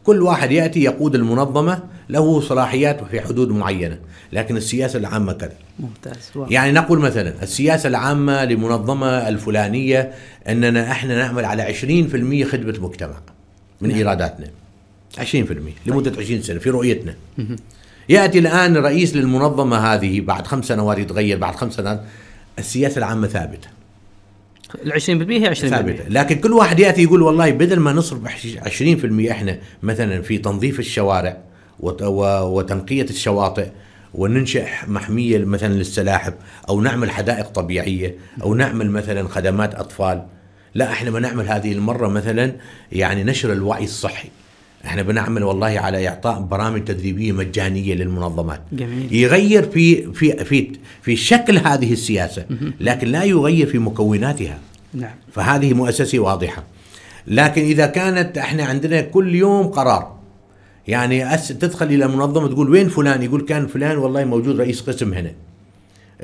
كل واحد يأتي يقود المنظمة له صلاحيات في حدود معينة لكن السياسة العامة كذا. ممتاز واو. يعني نقول مثلا السياسة العامة لمنظمة الفلانية إننا إحنا نعمل على 20% خدمة مجتمع من نعم. إيراداتنا. 20% لمدة 20 سنة في رؤيتنا. يأتي الآن رئيس للمنظمة هذه بعد خمس سنوات يتغير بعد خمس سنوات السياسة العامة ثابتة. ال 20% هي 20% ثابتة. لكن كل واحد يأتي يقول والله بدل ما نصرف 20% إحنا مثلا في تنظيف الشوارع وتنقية الشواطئ وننشئ محمية مثلا للسلاحف أو نعمل حدائق طبيعية أو نعمل مثلا خدمات أطفال. لا إحنا بنعمل هذه المرة مثلا يعني نشر الوعي الصحي. إحنا بنعمل والله على إعطاء برامج تدريبية مجانية للمنظمات. جميل. يغير في في في في شكل هذه السياسة لكن لا يغير في مكوناتها. نعم. فهذه مؤسسة واضحة. لكن إذا كانت إحنا عندنا كل يوم قرار يعني أس تدخل إلى منظمة تقول وين فلان؟ يقول كان فلان والله موجود رئيس قسم هنا.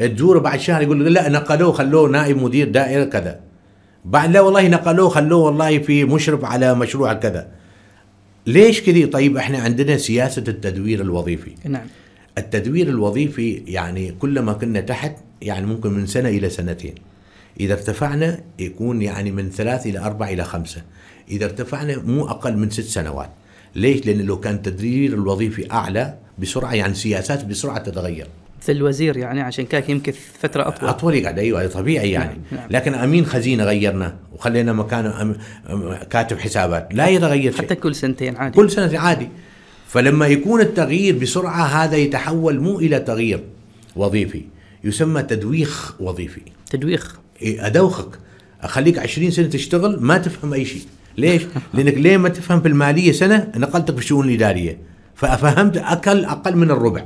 تزوره بعد شهر يقول لا نقلوه خلوه نائب مدير دائرة كذا. بعد لا والله نقلوه خلوه والله في مشرف على مشروع كذا. ليش كذي؟ طيب إحنا عندنا سياسة التدوير الوظيفي. نعم. التدوير الوظيفي يعني كلما كنا تحت يعني ممكن من سنة إلى سنتين. إذا ارتفعنا يكون يعني من ثلاث إلى أربع إلى خمسة. إذا ارتفعنا مو أقل من ست سنوات. ليش؟ لأن لو كان التدوير الوظيفي أعلى بسرعة يعني سياسات بسرعة تتغير. مثل الوزير يعني عشان كان يمكث فترة أطول. أطول يقعد. أيوه طبيعي يعني. نعم، نعم. لكن أمين خزينة غيرنا وخلينا مكانه أم... كاتب حسابات لا يتغير شيء. حتى كل سنتين عادي. كل سنة عادي. فلما يكون التغيير بسرعة هذا يتحول مو إلى تغيير وظيفي يسمى تدويخ وظيفي. تدويخ. أدوخك. أخليك 20 سنة تشتغل ما تفهم أي شيء. ليش؟ <laughs> لأنك ليه ما تفهم في المالية سنة؟ نقلتك في الشؤون الإدارية. ففهمت أقل أقل من الربع.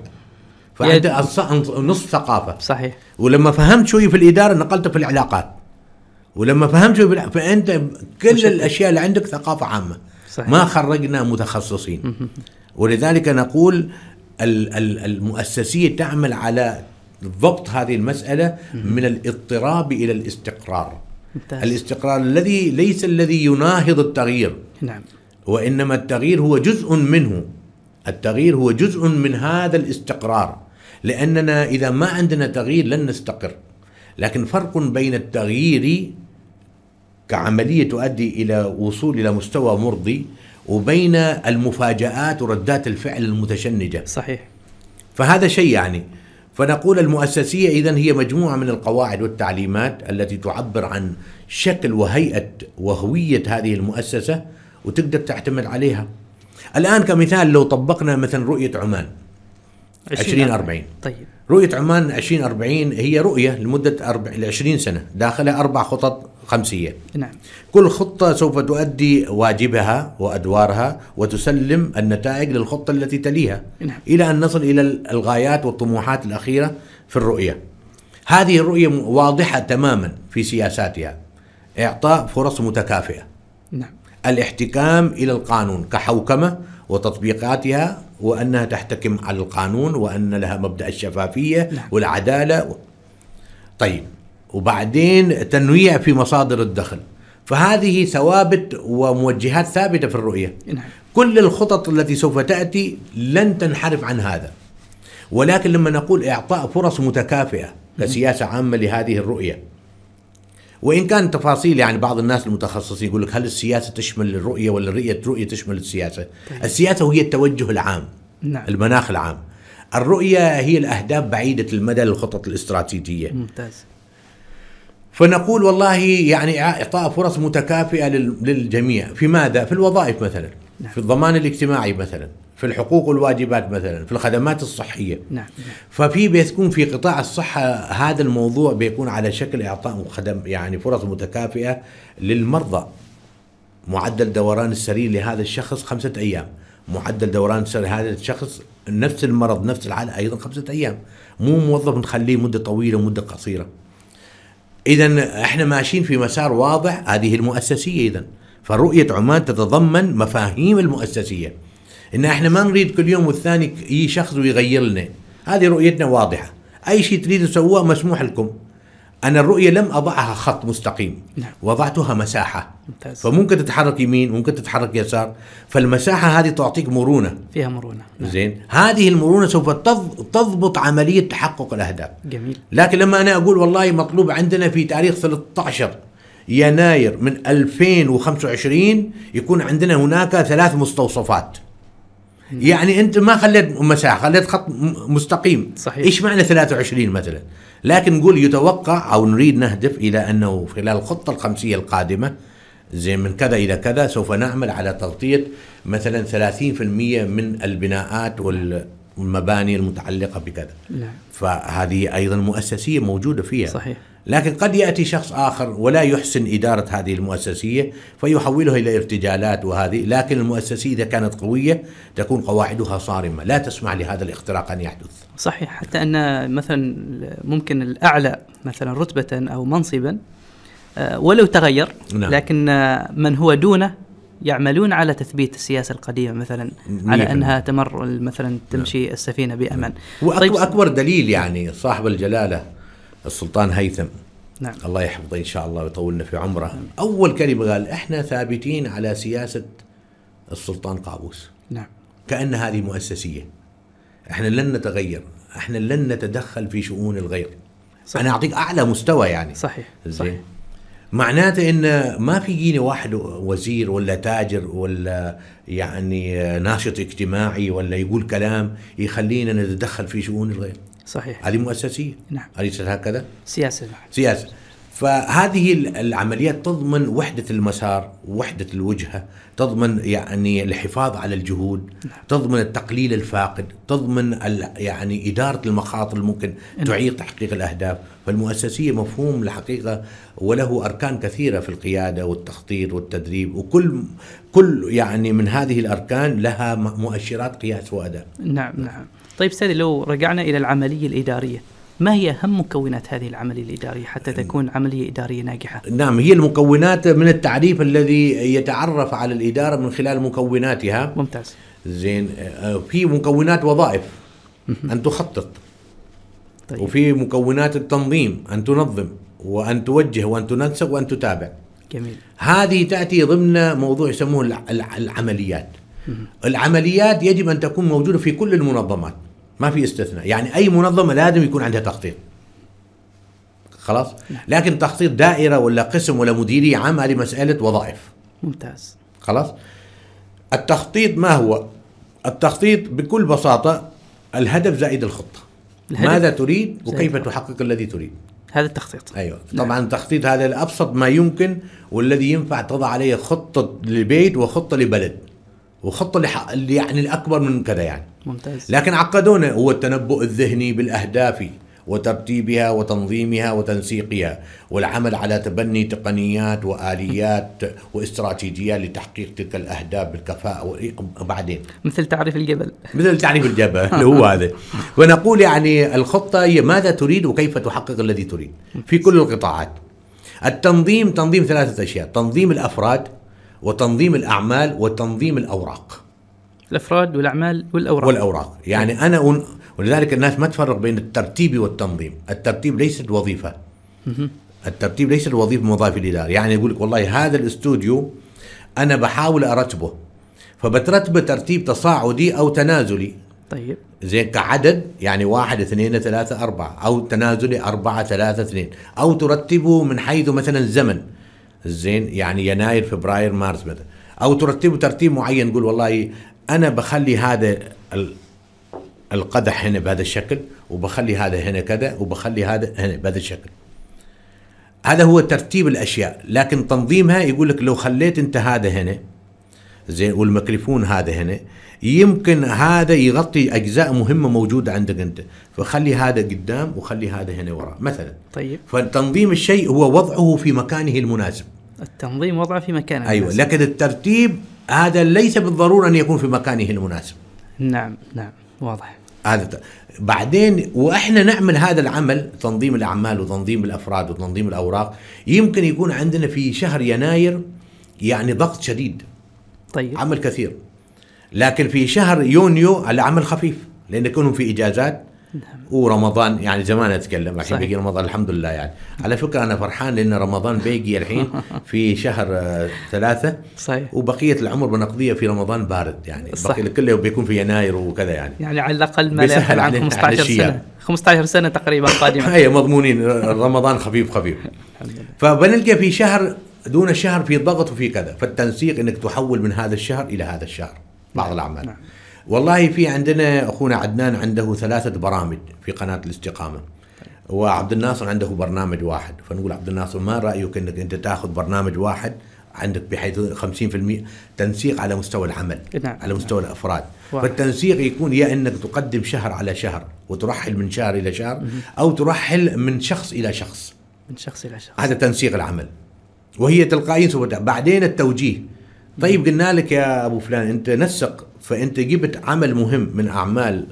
فأنت نصف ثقافة. صحيح. ولما فهمت شوي في الإدارة نقلت في العلاقات. ولما فهمت شوي في فأنت كل مشكلة. الأشياء اللي عندك ثقافة عامة. صحيح. ما خرجنا متخصصين. ولذلك نقول ال- ال- المؤسسية تعمل على ضبط هذه المسألة من الاضطراب إلى الاستقرار. ممتاز. الاستقرار الذي ليس الذي يناهض التغيير. نعم. وإنما التغيير هو جزء منه. التغيير هو جزء من هذا الاستقرار. لأننا إذا ما عندنا تغيير لن نستقر. لكن فرق بين التغيير كعملية تؤدي إلى وصول إلى مستوى مرضي وبين المفاجآت وردات الفعل المتشنجة. صحيح. فهذا شيء يعني. فنقول المؤسسية إذا هي مجموعة من القواعد والتعليمات التي تعبر عن شكل وهيئة وهوية هذه المؤسسة وتقدر تعتمد عليها. الآن كمثال لو طبقنا مثلا رؤية عمان 2040 طيب. رؤية عمان 2040 هي رؤية لمدة أربع- 20 سنة داخلها أربع خطط خمسية. نعم. كل خطة سوف تؤدي واجبها وأدوارها وتسلم النتائج للخطة التي تليها. نعم. إلى أن نصل إلى الغايات والطموحات الأخيرة في الرؤية. هذه الرؤية واضحة تماما في سياساتها. إعطاء فرص متكافئة. نعم. الاحتكام إلى القانون كحوكمة وتطبيقاتها وأنها تحتكم على القانون وأن لها مبدأ الشفافية نعم. والعدالة. و... طيب وبعدين تنويع في مصادر الدخل. فهذه ثوابت وموجهات ثابتة في الرؤية. نعم. كل الخطط التي سوف تأتي لن تنحرف عن هذا. ولكن لما نقول إعطاء فرص متكافئة كسياسة عامة لهذه الرؤية وإن كان تفاصيل يعني بعض الناس المتخصصين يقول لك هل السياسة تشمل الرؤية ولا الرؤية رؤية تشمل السياسة؟ طيب. السياسة هي التوجه العام نعم. المناخ العام. الرؤية هي الأهداف بعيدة المدى للخطط الاستراتيجية. ممتاز. فنقول والله يعني إعطاء فرص متكافئة لل- للجميع. في ماذا؟ في الوظائف مثلا. نعم. في الضمان الاجتماعي مثلا في الحقوق والواجبات مثلا في الخدمات الصحية. نعم نعم. ففي بيكون في قطاع الصحة هذا الموضوع بيكون على شكل إعطاء خدم يعني فرص متكافئة للمرضى. معدل دوران السرير لهذا الشخص خمسة أيام. معدل دوران السرير لهذا الشخص نفس المرض نفس الحالة أيضا خمسة أيام. مو موظف نخليه مدة طويلة ومدة قصيرة. إذا إحنا ماشيين في مسار واضح. هذه المؤسسية إذا فرؤية عمان تتضمن مفاهيم المؤسسية. إن إحنا ما نريد كل يوم والثاني يجي شخص ويغير لنا. هذه رؤيتنا واضحة. أي شيء تريدوا تسووه مسموح لكم. أنا الرؤية لم أضعها خط مستقيم. نعم. وضعتها مساحة. ممتاز. فممكن تتحرك يمين ممكن تتحرك يسار. فالمساحة هذه تعطيك مرونة. فيها مرونة. نعم. زين. هذه المرونة سوف تض- تضبط عملية تحقق الأهداف. جميل. لكن لما أنا أقول والله مطلوب عندنا في تاريخ 13 يناير من 2025 يكون عندنا هناك ثلاث مستوصفات. يعني أنت ما خليت مساحة خليت خط مستقيم. صحيح. إيش معنى 23 مثلا؟ لكن نقول يتوقع أو نريد نهدف إلى أنه خلال الخطة الخمسية القادمة زين من كذا إلى كذا سوف نعمل على تغطية مثلا 30% من البناءات وال- والمباني المتعلقة بكذا. نعم. فهذه أيضا مؤسسية موجودة فيها. صحيح. لكن قد يأتي شخص آخر ولا يحسن إدارة هذه المؤسسية فيحولها إلى ارتجالات وهذه. لكن المؤسسية إذا كانت قوية تكون قواعدها صارمة. لا تسمح لهذا الاختراق أن يحدث. صحيح. حتى أن مثلا ممكن الأعلى مثلا رتبة أو منصبا آه، ولو تغير نعم. لكن آه، من هو دونه يعملون على تثبيت السياسة القديمة مثلا على أنها تمر مثلا تمشي السفينة بامان طيب واكبر دليل يعني صاحب الجلالة السلطان هيثم. نعم. الله يحفظه إن شاء الله ويطولنا في عمره. أول كلمة قال إحنا ثابتين على سياسة السلطان قابوس. نعم. كأن هذه مؤسسية. إحنا لن نتغير. إحنا لن نتدخل في شؤون الغير. صحيح. أنا أعطيك أعلى مستوى يعني. صحيح. زين؟ صحيح. معناته ان ما في يجيني واحد وزير ولا تاجر ولا يعني ناشط اجتماعي ولا يقول كلام يخلينا نتدخل في شؤون الغير. صحيح. هذه مؤسسية. نعم. أليست هكذا؟ سياسة نعم. سياسة. فهذه العمليات تضمن وحدة المسار وحدة الوجهة تضمن يعني الحفاظ على الجهود تضمن التقليل الفاقد تضمن يعني إدارة المخاطر الممكن تعيق تحقيق الأهداف. فالمؤسسية مفهوم الحقيقة وله أركان كثيرة في القيادة والتخطيط والتدريب وكل كل يعني من هذه الأركان لها مؤشرات قياس وأداء. نعم نعم. طيب سيدي لو رجعنا إلى العملية الإدارية. ما هي أهم مكونات هذه العملية الإدارية حتى تكون عملية إدارية ناجحة؟ نعم هي المكونات من التعريف الذي يتعرف على الإدارة من خلال مكوناتها. ممتاز. زين آه، في مكونات وظائف أن تخطط. طيب. وفي مكونات التنظيم أن تنظم وأن توجه وأن تنسق وأن تتابع. جميل. هذه تأتي ضمن موضوع يسموه الع- الع- العمليات. العمليات يجب أن تكون موجودة في كل المنظمات. ما في استثناء. يعني أي منظمة لازم يكون عندها تخطيط. خلاص؟ لكن تخطيط دائرة ولا قسم ولا مديرية عامه هذه مسألة وظائف. ممتاز. خلاص؟ التخطيط ما هو؟ التخطيط بكل بساطة الهدف زائد الخطة. الهدف ماذا تريد وكيف. تحقق الذي تريد؟ هذا التخطيط. أيوة. نعم. طبعا التخطيط هذا الأبسط ما يمكن والذي ينفع تضع عليه خطة لبيت وخطة لبلد. وخطة لح... يعني الأكبر من كذا يعني. ممتاز. لكن عقدونا هو التنبؤ الذهني بالأهداف وترتيبها وتنظيمها وتنسيقها والعمل على تبني تقنيات وآليات واستراتيجيات لتحقيق تلك الأهداف بالكفاءة وبعدين. مثل تعريف الجبل. مثل تعريف الجبل اللي <laughs> هو هذا. ونقول يعني الخطة هي ماذا تريد وكيف تحقق الذي تريد في كل القطاعات. التنظيم تنظيم ثلاثة أشياء. تنظيم الأفراد وتنظيم الأعمال وتنظيم الأوراق. الأفراد والأعمال والأوراق. والأوراق. يعني أنا أن... ولذلك الناس ما تفرق بين الترتيب والتنظيم. الترتيب ليست وظيفة. مهم. الترتيب ليست وظيفة من وظائف الإدارة. يعني يقول لك والله هذا الاستوديو أنا بحاول أرتبه فبترتبه ترتيب تصاعدي أو تنازلي. طيب. زين كعدد يعني واحد اثنين ثلاثة أربعة أو تنازلي أربعة ثلاثة اثنين. أو ترتبه من حيث مثلا الزمن زين يعني يناير فبراير مارس مثلا أو ترتبه ترتيب معين تقول والله أنا بخلي هذا ال- القدح هنا بهذا الشكل وبخلي هذا هنا كذا وبخلي هذا هنا بهذا الشكل. هذا هو ترتيب الأشياء لكن تنظيمها يقول لك لو خليت أنت هذا هنا زين والميكروفون هذا هنا يمكن هذا يغطي أجزاء مهمة موجودة عندك أنت. فخلي هذا قدام وخلي هذا هنا وراء مثلا. طيب. فتنظيم الشيء هو وضعه في مكانه المناسب. التنظيم وضعه في مكانه أيوه المناسب. لكن الترتيب هذا ليس بالضرورة أن يكون في مكانه المناسب. نعم نعم واضح. هذا بعدين وإحنا نعمل هذا العمل تنظيم الأعمال وتنظيم الأفراد وتنظيم الأوراق يمكن يكون عندنا في شهر يناير يعني ضغط شديد. طيب. عمل كثير. لكن في شهر يونيو العمل خفيف لأن يكونوا في إجازات. ورمضان يعني زمان أتكلم الحين صحيح. بيجي رمضان الحمد لله يعني. على فكرة أنا فرحان لأن رمضان بيجي الحين <laughs> في شهر آه، ثلاثة. صحيح. وبقية العمر بنقضيه في رمضان بارد يعني. صح. بقي كله بيكون في يناير وكذا يعني. يعني على الأقل ما لا عن علينا 15 الأشياء. سنة. 15 سنة تقريبا قادمة. <laughs> هي مضمونين. رمضان خفيف خفيف. فبنلقى في شهر دون الشهر في ضغط وفي كذا. فالتنسيق إنك تحول من هذا الشهر إلى هذا الشهر. بعض الأعمال. نعم. والله في عندنا أخونا عدنان عنده ثلاثة برامج في قناة الاستقامة. وعبد الناصر عنده برنامج واحد. فنقول عبد الناصر ما رأيك إنك أنت تأخذ برنامج واحد عندك بحيث 50% تنسيق على مستوى العمل نعم. على مستوى الأفراد؟ واضح. فالتنسيق يكون يا إنك تقدم شهر على شهر وترحل من شهر إلى شهر أو ترحل من شخص إلى شخص. من شخص إلى شخص. هذا تنسيق العمل. وهي تلقائيا بعدين التوجيه. طيب قلنا لك يا أبو فلان أنت نسق فأنت جبت عمل مهم من أعمال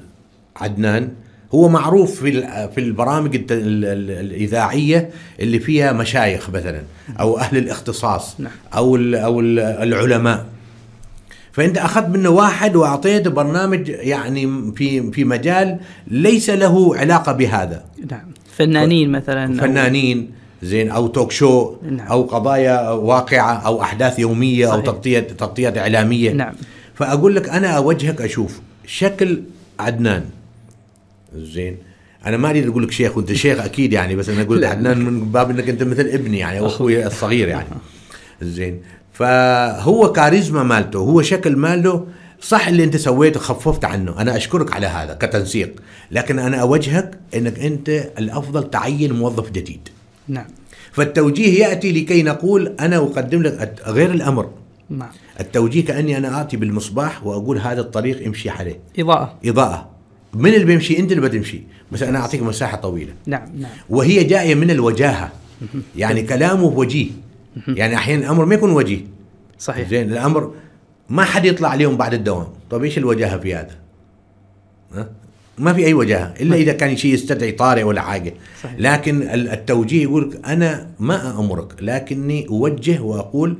عدنان هو معروف في في البرامج الإذاعية اللي فيها مشايخ مثلا أو أهل الاختصاص نعم. أو أو ال- العلماء فأنت أخذت منه واحد وأعطيته برنامج يعني في في مجال ليس له علاقة بهذا نعم فنانين مثلا فنانين زين أو توك شو نعم. أو قضايا واقعة أو أحداث يومية صحيح. أو تغطيه تغطيات إعلامية نعم فأقول لك أنا أوجهك أشوف شكل عدنان. زين. أنا ما أريد أقول لك شيخ وأنت شيخ أكيد يعني بس أنا أقول لك. عدنان من باب إنك أنت مثل ابني يعني أو أخوي الصغير يعني. زين. فهو كاريزما مالته هو شكل ماله صح اللي أنت سويته خففت عنه. أنا أشكرك على هذا كتنسيق. لكن أنا أوجهك إنك أنت الأفضل تعين موظف جديد. نعم. فالتوجيه يأتي لكي نقول أنا أقدم لك غير الأمر. نعم. التوجيه كأني أنا آتي بالمصباح وأقول هذا الطريق امشي عليه. إضاءة. إضاءة. من اللي بيمشي؟ أنت اللي بتمشي. بس أنا أعطيك مساحة طويلة. نعم نعم. وهي جاية من الوجاهة. يعني كلامه وجيه. يعني أحيانا الأمر ما يكون وجيه. صحيح. زين الأمر ما حد يطلع اليوم بعد الدوام. طيب إيش الوجاهة في هذا؟ ها؟ ما في أي وجاهة. إلا إذا كان شيء يستدعي طارئ ولا حاجة. صحيح. لكن ال- التوجيه يقول أنا ما أمرك. لكني أوجه وأقول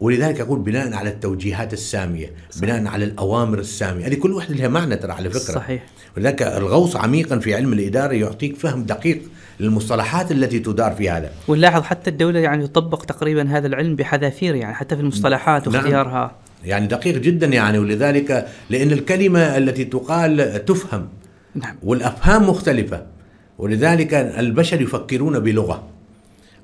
ولذلك أقول بناء على التوجيهات السامية بناء على الأوامر السامية. هذه كل واحدة لها معنى ترى على فكرة. صحيح. ولذلك الغوص عميقا في علم الإدارة يعطيك فهم دقيق للمصطلحات التي تدار في هذا. ونلاحظ حتى الدولة يعني تطبق تقريبا هذا العلم بحذافير يعني حتى في المصطلحات نعم. واختيارها. يعني دقيق جدا يعني ولذلك لأن الكلمة التي تقال تفهم. نعم. والأفهام مختلفة. ولذلك البشر يفكرون بلغة.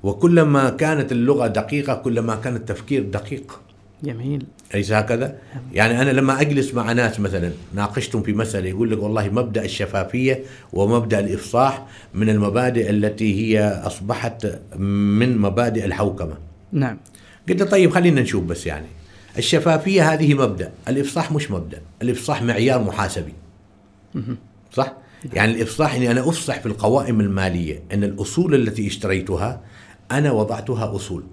وكلما كانت اللغة دقيقة كلما كان التفكير دقيق. جميل. أليس هكذا؟ يعني أنا لما أجلس مع ناس مثلا ناقشتم في مسألة يقول لك والله مبدأ الشفافية ومبدأ الإفصاح من المبادئ التي هي أصبحت من مبادئ الحوكمة. نعم. قلت له طيب خلينا نشوف بس يعني. الشفافية هذه مبدأ الإفصاح مش مبدأ الإفصاح معيار محاسبي. صح؟ يعني الإفصاح أني أنا أفصح في القوائم المالية أن الأصول التي اشتريتها أنا وضعتها أصول.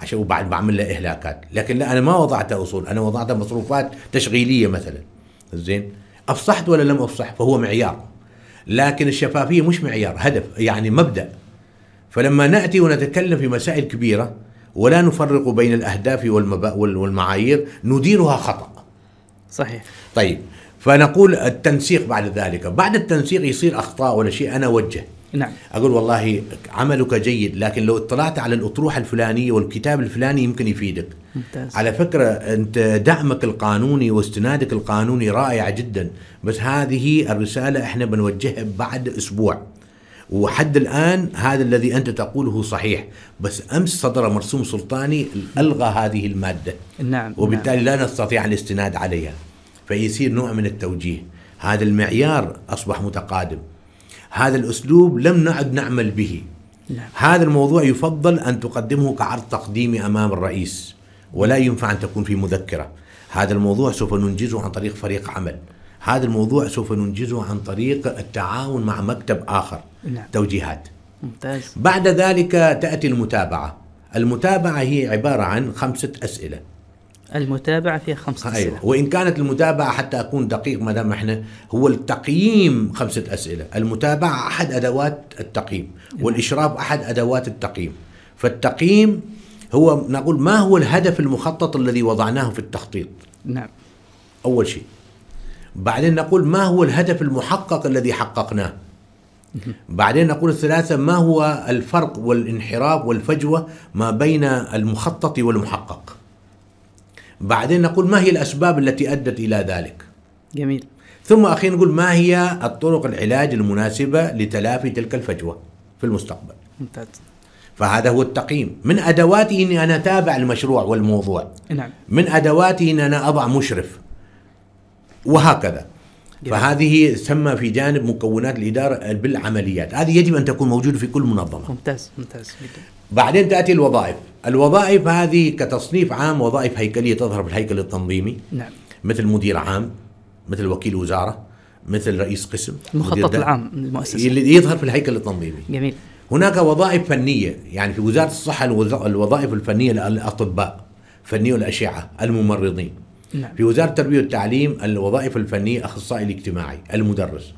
عشان وبعد بعمل لها إهلاكات. لكن لا أنا ما وضعت أصول. أنا وضعت مصروفات تشغيلية مثلا. زين؟ أفصحت ولا لم أفصح؟ فهو معيار. لكن الشفافية مش معيار هدف يعني مبدأ. فلما نأتي ونتكلم في مسائل كبيرة ولا نفرق بين الأهداف والمعايير نديرها خطأ. صحيح. طيب فنقول التنسيق بعد ذلك، بعد التنسيق يصير أخطاء ولا شيء أنا أوجه. نعم. أقول والله عملك جيد لكن لو اطلعت على الأطروحة الفلانية والكتاب الفلاني يمكن يفيدك. ممتاز. على فكرة أنت دعمك القانوني واستنادك القانوني رائع جدا بس هذه الرسالة إحنا بنوجهها بعد أسبوع. وحد الآن هذا الذي أنت تقوله صحيح بس أمس صدر مرسوم سلطاني ألغى هذه المادة. نعم وبالتالي لا نستطيع الاستناد عليها. فيصير نوع من التوجيه. هذا المعيار أصبح متقادم. هذا الأسلوب لم نعد نعمل به. نعم. هذا الموضوع يفضل أن تقدمه كعرض تقديمي أمام الرئيس ولا ينفع أن تكون في مذكرة. هذا الموضوع سوف ننجزه عن طريق فريق عمل. هذا الموضوع سوف ننجزه عن طريق التعاون مع مكتب آخر. نعم. توجيهات. ممتاز. بعد ذلك تأتي المتابعة. المتابعة هي عبارة عن خمسة أسئلة. المتابعة فيها خمسة أسئلة وإن كانت المتابعة حتى أكون دقيق ما دام إحنا هو التقييم خمسة أسئلة، المتابعة أحد أدوات التقييم، والإشراف أحد أدوات التقييم. فالتقييم هو نقول ما هو الهدف المخطط الذي وضعناه في التخطيط؟ نعم أول شيء. بعدين نقول ما هو الهدف المحقق الذي حققناه؟ بعدين نقول الثلاثة ما هو الفرق والانحراف والفجوة ما بين المخطط والمحقق بعدين نقول ما هي الأسباب التي أدت إلى ذلك؟ جميل. ثم أخيرا نقول ما هي الطرق العلاج المناسبة لتلافي تلك الفجوة في المستقبل؟ ممتاز. فهذا هو التقييم. من أدواتي أني أنا أتابع المشروع والموضوع. نعم. من ادواتي ان أنا أضع مشرف. وهكذا. فهذه تسمى في جانب مكونات الإدارة بالعمليات. هذه يجب أن تكون موجودة في كل منظمة. ممتاز ممتاز جدا. بعدين تأتي الوظائف. الوظائف هذه كتصنيف عام وظائف هيكلية تظهر في الهيكل التنظيمي. نعم. مثل مدير عام مثل وكيل وزارة مثل رئيس قسم المخطط العام للمؤسسة. اللي يظهر في الهيكل التنظيمي. جميل. هناك وظائف فنية يعني في وزارة الصحة الوظ- الوظائف الفنية للأطباء فنية الأشعة الممرضين. نعم. في وزارة التربية والتعليم الوظائف الفنية أخصائي الاجتماعي المدرس.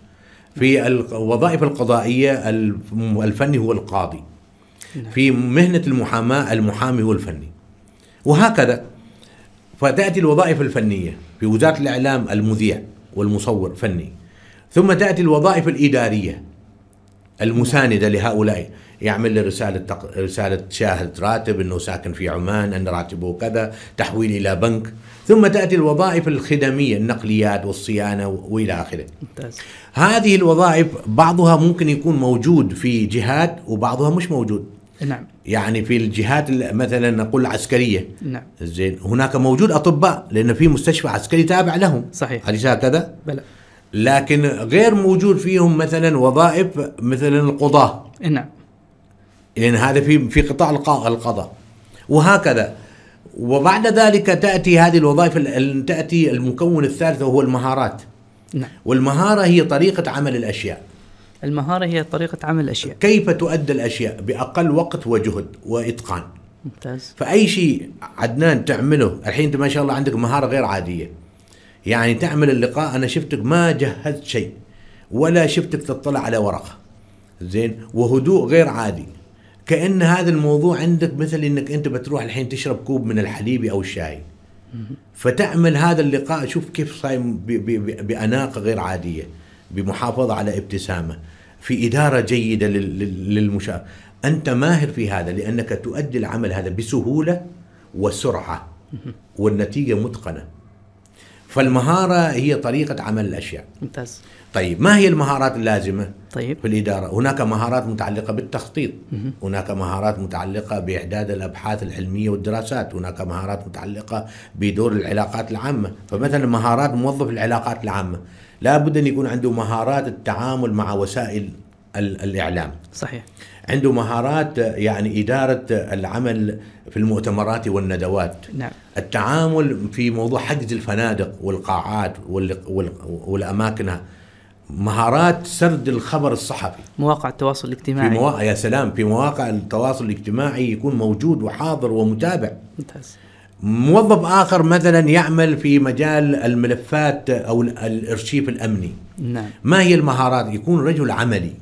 في الوظائف القضائية الم- الفني هو القاضي. نعم. في مهنة المحاماة المحامي هو الفني. وهكذا. فتأتي الوظائف الفنية في وزارة الإعلام المذيع والمصور فني. ثم تأتي الوظائف الإدارية المساندة لهؤلاء. يعمل له رسالة تق... رسالة شاهد راتب إنه ساكن في عمان أن راتبه كذا تحويل إلى بنك. ثم تأتي الوظائف الخدمية النقليات والصيانة و- وإلى آخره. ممتاز. هذه الوظائف بعضها ممكن يكون موجود في جهات وبعضها مش موجود. نعم. يعني في الجهات ال- مثلا نقول العسكرية. نعم. زين. هناك موجود أطباء لأن في مستشفى عسكري تابع لهم. صحيح. اليس هكذا؟ بلى. لكن غير موجود فيهم مثلا وظائف مثلا القضاة. نعم. لأن هذا في في قطاع الق- القضاء. وهكذا. وبعد ذلك تأتي هذه الوظائف ال- ال- تأتي المكون الثالث وهو المهارات. نعم. والمهارة هي طريقة عمل الأشياء. المهارة هي طريقة عمل الأشياء. كيف تؤدى الأشياء؟ بأقل وقت وجهد وإتقان. ممتاز. فأي شيء عدنان تعمله الحين انت ما شاء الله عندك مهارة غير عادية. يعني تعمل اللقاء أنا شفتك ما جهزت شيء ولا شفتك تطلع على ورقة. زين؟ وهدوء غير عادي. كأن هذا الموضوع عندك مثل إنك أنت بتروح الحين تشرب كوب من الحليب أو الشاي. فتعمل هذا اللقاء شوف كيف صايم بأناقة غير عادية بمحافظة على ابتسامة في إدارة جيدة لل- لل- للمشا. أنت ماهر في هذا لأنك تؤدي العمل هذا بسهولة وسرعة والنتيجة متقنة. فالمهارة هي طريقة عمل الأشياء. ممتاز. طيب ما هي المهارات اللازمة طيب. في الإدارة؟ هناك مهارات متعلقة بالتخطيط. هناك مهارات متعلقة بإعداد الأبحاث العلمية والدراسات. هناك مهارات متعلقة بدور العلاقات العامة. فمثلا مهارات موظف العلاقات العامة. لا بد أن يكون عنده مهارات التعامل مع وسائل ال- الإعلام. صحيح. عنده مهارات يعني إدارة العمل في المؤتمرات والندوات. نعم. التعامل في موضوع حجز الفنادق والقاعات وال- وال- والأماكنها مهارات سرد الخبر الصحفي. مواقع التواصل في الاجتماعي مواقع يا سلام في مواقع التواصل الاجتماعي يكون موجود وحاضر ومتابع. ممتاز. موظف آخر مثلا يعمل في مجال الملفات أو ال- الإرشيف الأمني. نعم. ما هي المهارات؟ يكون رجل عملي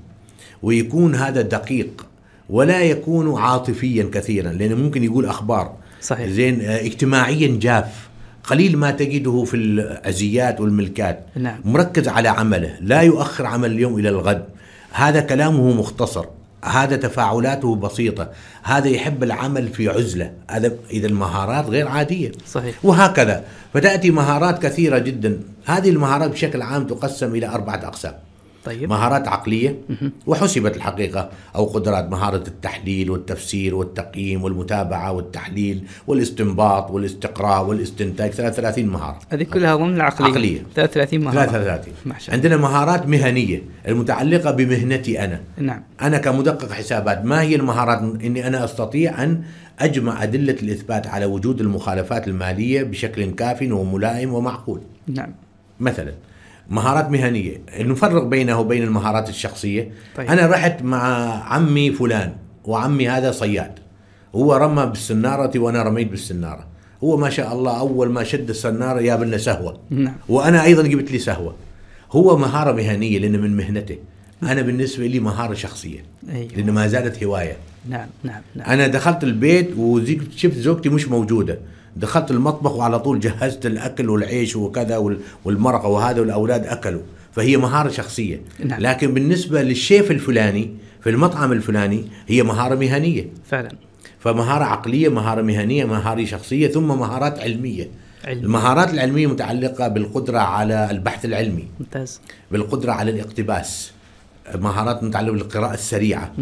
ويكون هذا دقيق ولا يكون عاطفيا كثيرا لأنه ممكن يقول أخبار. صحيح. زين آه، اجتماعيا جاف. قليل ما تجده في العزيات والملكات. نعم. مركز على عمله لا يؤخر عمل اليوم إلى الغد. هذا كلامه مختصر هذا تفاعلاته بسيطة هذا يحب العمل في عزلة. هذا إذا المهارات غير عادية. صحيح. وهكذا فتأتي مهارات كثيرة جدا. هذه المهارات بشكل عام تقسم إلى أربعة أقسام. طيب. مهارات عقلية وحسبت الحقيقة أو قدرات مهارة التحليل والتفسير والتقييم والمتابعة والتحليل والاستنباط والاستقراء والاستنتاج 33 مهارة. هذه كلها ضمن العقلية. عقلية. 33 مهارة. 33 ما شاء الله. عندنا مهارات مهنية المتعلقة بمهنتي أنا. نعم. أنا كمدقق حسابات ما هي المهارات إني أنا أستطيع أن أجمع أدلة الإثبات على وجود المخالفات المالية بشكل كاف وملائم ومعقول؟ نعم. مثلا مهارات مهنية. نفرق بينه وبين المهارات الشخصية. طيب. أنا رحت مع عمي فلان وعمي هذا صياد. هو رمى بالسنارة وأنا رميت بالسنارة. هو ما شاء الله أول ما شد السنارة جاب لنا سهوة. نعم. وأنا أيضا جبت لي سهوة. هو مهارة مهنية لأن من مهنته. أنا بالنسبة لي مهارة شخصية. أيوه. لأن ما زالت هواية. نعم نعم نعم. أنا دخلت البيت وشفت زوجتي مش موجودة. دخلت المطبخ وعلى طول جهزت الأكل والعيش وكذا وال- والمرقة وهذا والأولاد أكلوا. فهي مهارة شخصية. نعم. لكن بالنسبة للشيف الفلاني في المطعم الفلاني هي مهارة مهنية. فعلا. فمهارة عقلية مهارة مهنية مهارة شخصية ثم مهارات علمية. علم المهارات العلمية متعلقة بالقدرة على البحث العلمي. ممتاز. بالقدرة على الاقتباس. مهارات متعلقة بالقراءة السريعة.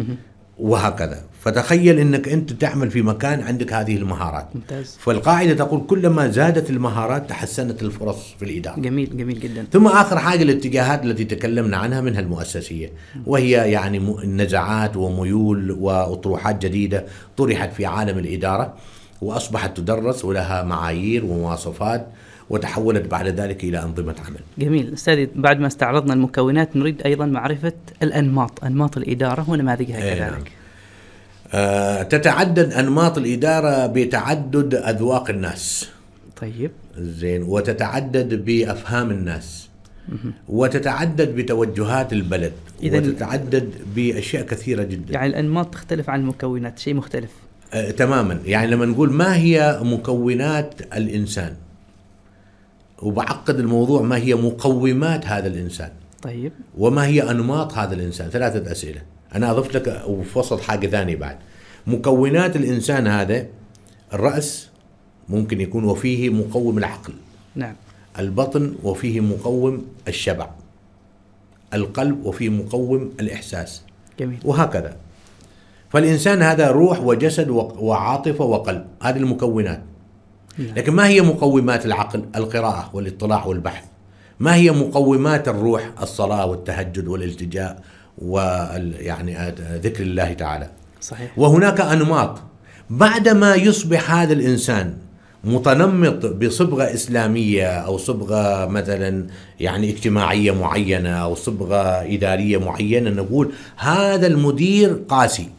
وهكذا. فتخيل إنك أنت تعمل في مكان عندك هذه المهارات. ممتاز. فالقاعدة تقول كلما زادت المهارات تحسنت الفرص في الإدارة. جميل جميل جدا. ثم آخر حاجة الاتجاهات التي تكلمنا عنها منها المؤسسية. وهي يعني نزعات وميول وأطروحات جديدة طرحت في عالم الإدارة وأصبحت تدرس ولها معايير ومواصفات. وتحولت بعد ذلك إلى أنظمة عمل. جميل. أستاذي بعد ما استعرضنا المكونات نريد أيضا معرفة الأنماط أنماط الإدارة. ونماذجها إيه نعم. كذلك آه، تتعدد أنماط الإدارة بتعدد أذواق الناس. طيب. زين. وتتعدد بأفهام الناس. وتتعدد بتوجهات البلد. إذن- وتتعدد بأشياء كثيرة جدا. يعني الأنماط تختلف عن المكونات شيء مختلف. آه، تماما. يعني لما نقول ما هي مكونات الإنسان؟ وبعقد الموضوع ما هي مقومات هذا الإنسان. طيب. وما هي أنماط هذا الإنسان؟ ثلاثة أسئلة. أنا أضفت لك وفي وسط حاجة ثانية بعد. مكونات الإنسان هذا الرأس ممكن يكون وفيه مقوم العقل. نعم. البطن وفيه مقوم الشبع. القلب وفيه مقوم الإحساس. جميل. وهكذا. فالإنسان هذا روح وجسد وعاطفة وقلب. هذه المكونات. لكن ما هي مقومات العقل؟ القراءة والاطلاع والبحث. ما هي مقومات الروح؟ الصلاة والتهجد والالتجاء وال يعني ذكر الله تعالى. صحيح. وهناك أنماط. بعدما يصبح هذا الإنسان متنمط بصبغة إسلامية أو صبغة مثلا يعني اجتماعية معينة أو صبغة إدارية معينة نقول هذا المدير قاسي.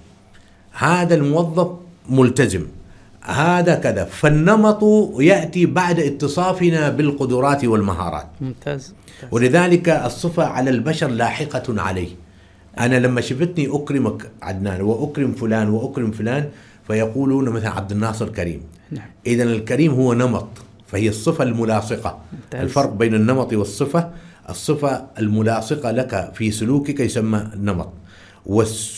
هذا الموظف ملتزم. هذا كذا. فالنمط يأتي بعد اتصافنا بالقدرات والمهارات. ممتاز, ممتاز. ولذلك الصفة على البشر لاحقة عليه. أنا لما شفتني أكرمك عدنان وأكرم فلان وأكرم فلان فيقولون مثلا عبد الناصر كريم نعم. إذا الكريم هو نمط فهي الصفة الملاصقة. ممتاز. الفرق بين النمط والصفة الصفة الملاصقة لك في سلوكك يسمى نمط.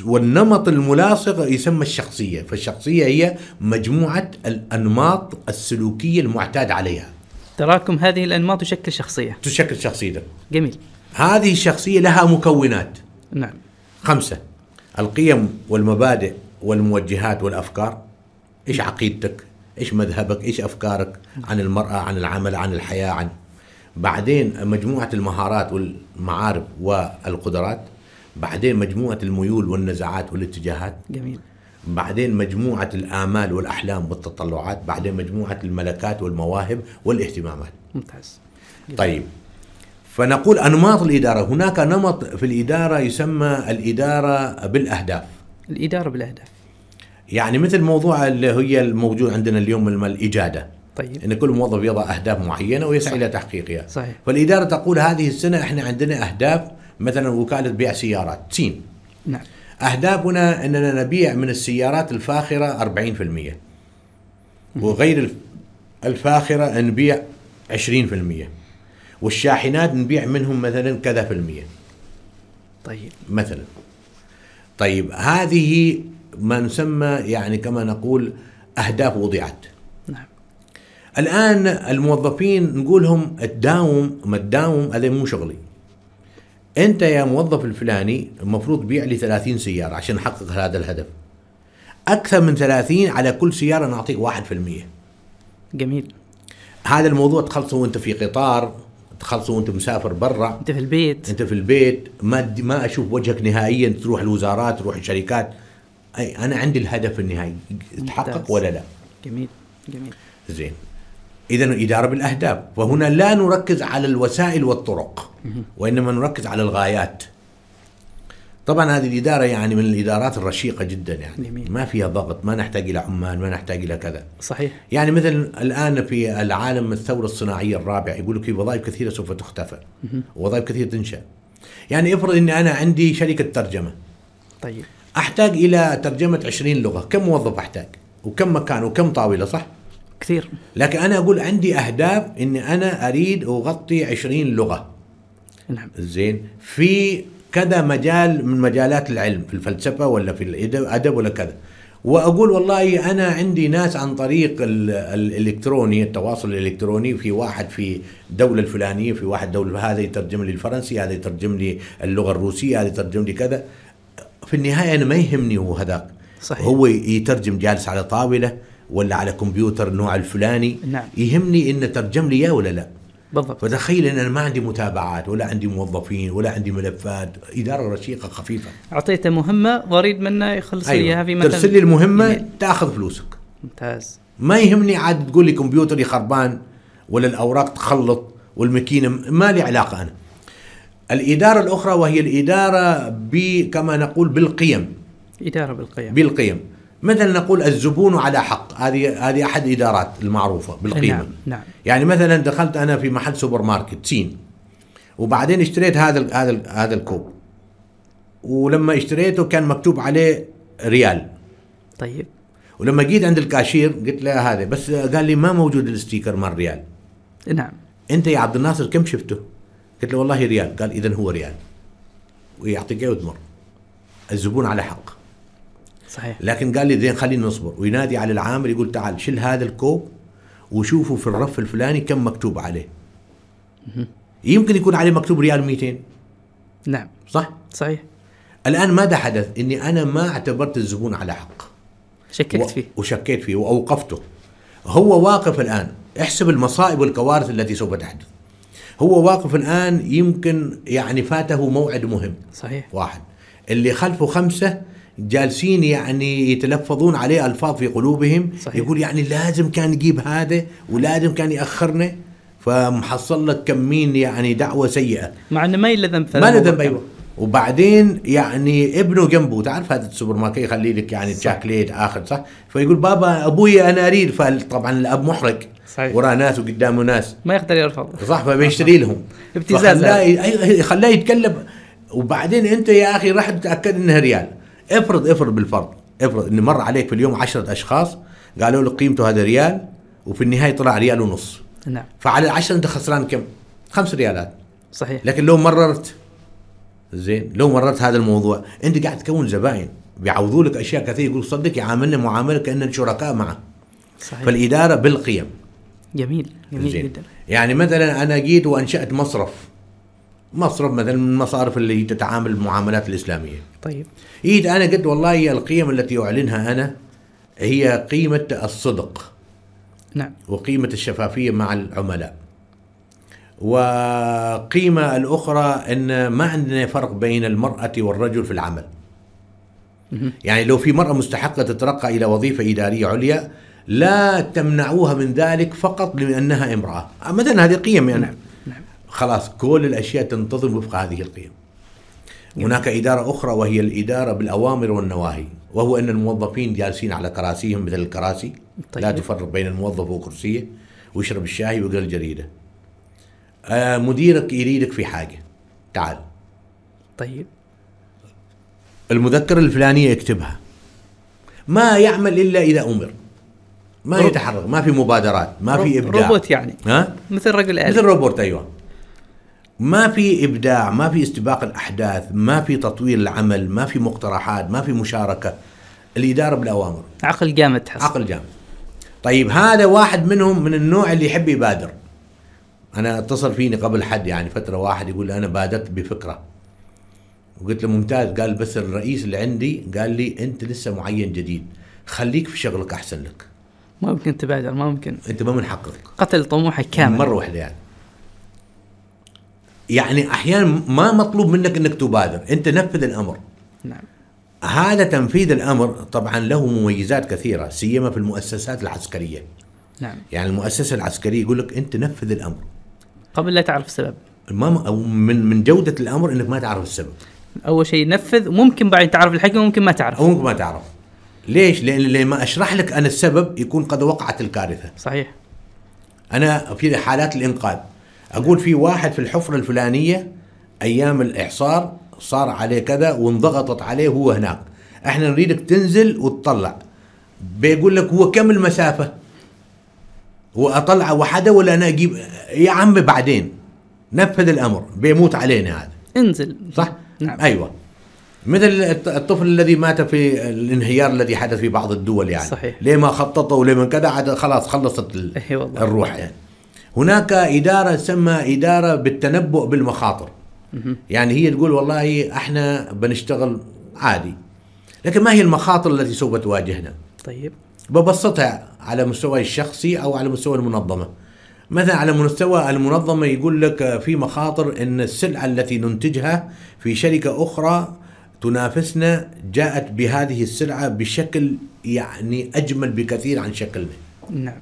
والنمط الملاصق يسمى الشخصية فالشخصية هي مجموعة الأنماط السلوكية المعتاد عليها. تراكم هذه الأنماط تشكل شخصية. تشكل شخصيتك جميل. هذه الشخصية لها مكونات. نعم. خمسة. القيم والمبادئ والموجهات والأفكار. إيش عقيدتك؟ إيش مذهبك؟ إيش أفكارك؟ عن المرأة عن العمل عن الحياة عن. بعدين مجموعة المهارات والمعارف والقدرات. بعدين مجموعة الميول والنزعات والاتجاهات. جميل. بعدين مجموعة الآمال والأحلام والتطلعات. بعدين مجموعة الملكات والمواهب والاهتمامات. ممتاز. طيب. فنقول أنماط الإدارة. هناك نمط في الإدارة يسمى الإدارة بالأهداف. الإدارة بالأهداف. يعني مثل موضوع اللي هي الموجود عندنا اليوم الإجادة. طيب. إن كل موظف يضع أهداف معينة ويسعى. إلى تحقيقها. صحيح. فالإدارة تقول هذه السنة إحنا عندنا أهداف مثلا وكالة بيع سيارات. سين. نعم. أهدافنا إننا نبيع من السيارات الفاخرة 40% وغير الف- الفاخرة نبيع 20% والشاحنات نبيع منهم مثلا كذا في المية. طيب. مثلا. طيب هذه ما نسمى يعني كما نقول أهداف وضعت نعم. الآن الموظفين نقولهم تداوم ما تداوم هذا مو شغلي. أنت يا موظف الفلاني المفروض تبيع لي 30 سيارة عشان نحقق هذا الهدف. أكثر من 30 على كل سيارة نعطيك 1% جميل. هذا الموضوع تخلصه وأنت في قطار تخلصه وأنت مسافر برا. أنت في البيت. أنت في البيت. ما ما أشوف وجهك نهائيا تروح الوزارات تروح الشركات. أي أنا عندي الهدف النهائي. تحقق. ولا لا؟ جميل جميل. زين. اذا الاداره بالأهداف. وهنا لا نركز على الوسائل والطرق. وإنما نركز على الغايات. طبعا هذه الإدارة يعني من الإدارات الرشيقة جدا يعني. جميل. ما فيها ضغط ما نحتاج إلى عمال ما نحتاج إلى كذا. صحيح. يعني مثل الآن في العالم الثورة الصناعية الرابعة يقول في وظائف كثيرة سوف تختفى. وظائف كثيرة تنشأ. يعني افرض إني أنا عندي شركة ترجمة. طيب. أحتاج إلى ترجمة 20 لغة. كم موظف أحتاج؟ وكم مكان؟ وكم طاولة؟ صح؟ كثير. لكن أنا أقول عندي أهداف إني أنا أريد أغطي 20 لغة. نعم. زين. في كذا مجال من مجالات العلم في الفلسفة ولا في الأدب ولا كذا. وأقول والله أنا عندي ناس عن طريق ال- الإلكتروني التواصل الإلكتروني. في واحد في دولة الفلانية في واحد دولة هذا يترجم لي الفرنسي هذا يترجم لي اللغة الروسية هذا يترجم لي كذا. في النهاية أنا ما يهمني هو هذاك. صحيح. هو يترجم جالس على طاولة ولا على كمبيوتر النوع الفلاني. نعم. يهمني إنه ترجم لي إياه ولا لا. بالضبط. فتخيل إن أنا ما عندي متابعات ولا عندي موظفين ولا عندي ملفات إدارة رشيقة خفيفة. اعطيته مهمة واريد منه يخلص لي اياها في مثلا. ترسل لي المهمة إيميل. تأخذ فلوسك. ممتاز. ما يهمني عاد تقول لي كمبيوتري خربان ولا الأوراق تخلط والماكينة ما لي علاقة أنا. الإدارة الأخرى وهي الإدارة ب كما نقول بالقيم. إدارة بالقيم. بالقيم. مثلا نقول الزبون على حق؟ هذه هذه أحد إدارات المعروفة بالقيمة. نعم نعم. يعني مثلا دخلت أنا في محل سوبر ماركت سين. وبعدين اشتريت هذا ال هذا ال هذا الكوب. ولما اشتريته كان مكتوب عليه ريال. طيب. ولما جيت عند الكاشير قلت له هذا بس قال لي ما موجود ال sticker مال ريال. نعم. أنت يا عبد الناصر كم شفته؟ قلت له والله ريال. قال اذا هو ريال. ويعطيك اياه وتمر الزبون على حق. صحيح. لكن قال لي زين خلينا نصبر. وينادي على العامل يقول تعال شيل هذا الكوب وشوفوا في الرف الفلاني كم مكتوب عليه. يمكن يكون عليه مكتوب ريال 200 نعم. صح؟ صحيح. الآن ماذا حدث؟ إني أنا ما اعتبرت الزبون على حق. شككت و- فيه. وشكيت فيه وأوقفته. هو واقف الآن. احسب المصائب والكوارث التي سوف تحدث. هو واقف الآن يمكن يعني فاته موعد مهم. صحيح. واحد. اللي خلفه خمسة جالسين يعني يتلفظون عليه ألفاظ في قلوبهم صحيح. يقول يعني لازم كان يجيب هذا ولازم كان يأخرنا فمحصل لك كمين يعني دعوة سيئة. مع إنه ما له ذنب ما له ذنب أيوه. وبعدين يعني ابنه جنبه تعرف هذا السوبر ماركت يخلي لك يعني شاكليت آخر صح؟ فيقول بابا أبوي أنا أريد فطبعا الأب محرج. صحيح. وراه ناس وقدامه ناس. ما يقدر يرفض صح فبيشتري لهم. ابتزاز خلاه يتكلم. وبعدين أنت يا أخي راح تتأكد انها ريال. افرض افرض بالفرض افرض ان مر عليك في اليوم عشرة أشخاص قالوا لك قيمته هذا ريال وفي النهاية طلع ريال ونص. نعم. فعلى العشرة أنت خسران كم؟ خمس ريالات. صحيح. لكن لو مررت زين لو مررت هذا الموضوع أنت قاعد تكون زباين. بيعوضوا لك أشياء كثير يقول صدق يعاملنا معاملة كأننا شركاء معه. صحيح. فالإدارة بالقيم. جميل جميل زين. جدا. يعني مثلا أنا جيت وأنشأت مصرف. مصرف مثلا من المصارف اللي تتعامل المعاملات الإسلامية. طيب. جيت أنا قلت والله القيم التي أعلنها أنا هي قيمة الصدق. نعم. وقيمة الشفافية مع العملاء. وقيمة الأخرى أن ما عندنا فرق بين المرأة والرجل في العمل. يعني لو في مرأة مستحقة تترقى إلى وظيفة إدارية عليا لا تمنعوها من ذلك فقط لأنها امرأة. مثلا هذه قيم يعني. نعم. خلاص كل الأشياء تنتظم وفق هذه القيم. هناك إدارة أخرى وهي الإدارة بالأوامر والنواهي وهو أن الموظفين جالسين على كراسيهم مثل الكراسي طيب. لا تفرق بين الموظف وكرسيه ويشرب الشاي ويقرا الجريدة آه مديرك يريدك في حاجة. تعال. طيب. المذكرة الفلانية يكتبها. ما يعمل إلا إذا أمر. ما يتحرك ما في مبادرات ما في إبداع. روبوت يعني. ها؟ مثل رجل مثل آلي روبوت أيوه. ما في إبداع ما في استباق الأحداث ما في تطوير العمل ما في مقترحات ما في مشاركة. الإدارة بالأوامر. عقل جامد تحس. عقل جامد. طيب هذا واحد منهم من النوع اللي يحب يبادر. أنا اتصل فيني قبل حد يعني فترة واحد يقول أنا بادرت بفكرة. وقلت له ممتاز قال بس الرئيس اللي عندي قال لي أنت لسه معين جديد. خليك في شغلك أحسن لك. ما ممكن تبادر ما ممكن. أنت ما من حقك. قتل طموحك كامل. مرة واحدة يعني. يعني أحيانا ما مطلوب منك إنك تبادر أنت نفذ الأمر. نعم. هذا تنفيذ الأمر طبعا له مميزات كثيرة سيما في المؤسسات العسكرية. نعم. يعني المؤسسة العسكرية يقول لك أنت نفذ الأمر. قبل لا تعرف السبب. ما من من جودة الأمر إنك ما تعرف السبب. أول شيء نفذ وممكن بعد تعرف الحكمة وممكن ما تعرف. ممكن ما تعرف. ليش؟ لأن لما أشرح لك أنا السبب يكون قد وقعت الكارثة. صحيح. أنا في حالات الإنقاذ. أقول في واحد في الحفرة الفلانية أيام الإعصار صار عليه كذا وانضغطت عليه هو هناك. إحنا نريدك تنزل وتطلع. بيقول لك هو كم المسافة؟ واطلع وحده ولا أنا أجيب؟ يا عم بعدين. نفذ الأمر. بيموت علينا هذا. انزل. صح؟ نعم. أيوه. مثل الط- الطفل الذي مات في الانهيار الذي حدث في بعض الدول يعني. صحيح. ليه ما خططوا وليه من كذا؟ عاد خلاص خلصت ال- والله. الروح يعني. هناك إدارة تسمى إدارة بالتنبؤ بالمخاطر. يعني هي تقول والله إحنا بنشتغل عادي لكن ما هي المخاطر التي سوف تواجهنا؟ طيب. ببسطها على مستوى الشخصي أو على مستوى المنظمة. مثلا على مستوى المنظمة يقول لك في مخاطر إن السلعة التي ننتجها في شركة أخرى تنافسنا جاءت بهذه السلعة بشكل يعني أجمل بكثير عن شكلنا. نعم.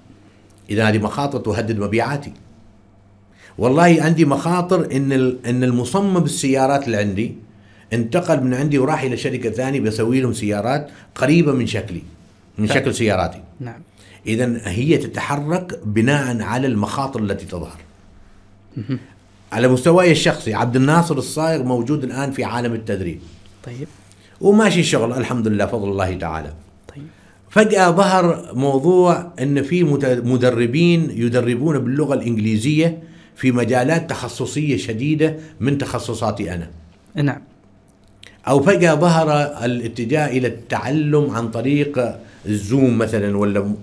إذا هذه مخاطر تهدد مبيعاتي. والله عندي مخاطر إن إن المصمم بالسيارات اللي عندي انتقل من عندي وراح إلى شركة ثانية بسوي لهم سيارات قريبة من شكلي من. شكل سياراتي. نعم. اذا هي تتحرك بناء على المخاطر التي تظهر. على مستواي الشخصي عبد الناصر الصايغ موجود الآن في عالم التدريب. طيب. وماشي الشغل الحمد لله فضل الله تعالى. فجأة ظهر موضوع إن في مدربين يدربون باللغة الإنجليزية في مجالات تخصصية شديدة من تخصصاتي أنا. نعم أو فجأة ظهر الاتجاه إلى التعلم عن طريق الزوم مثلا ولا.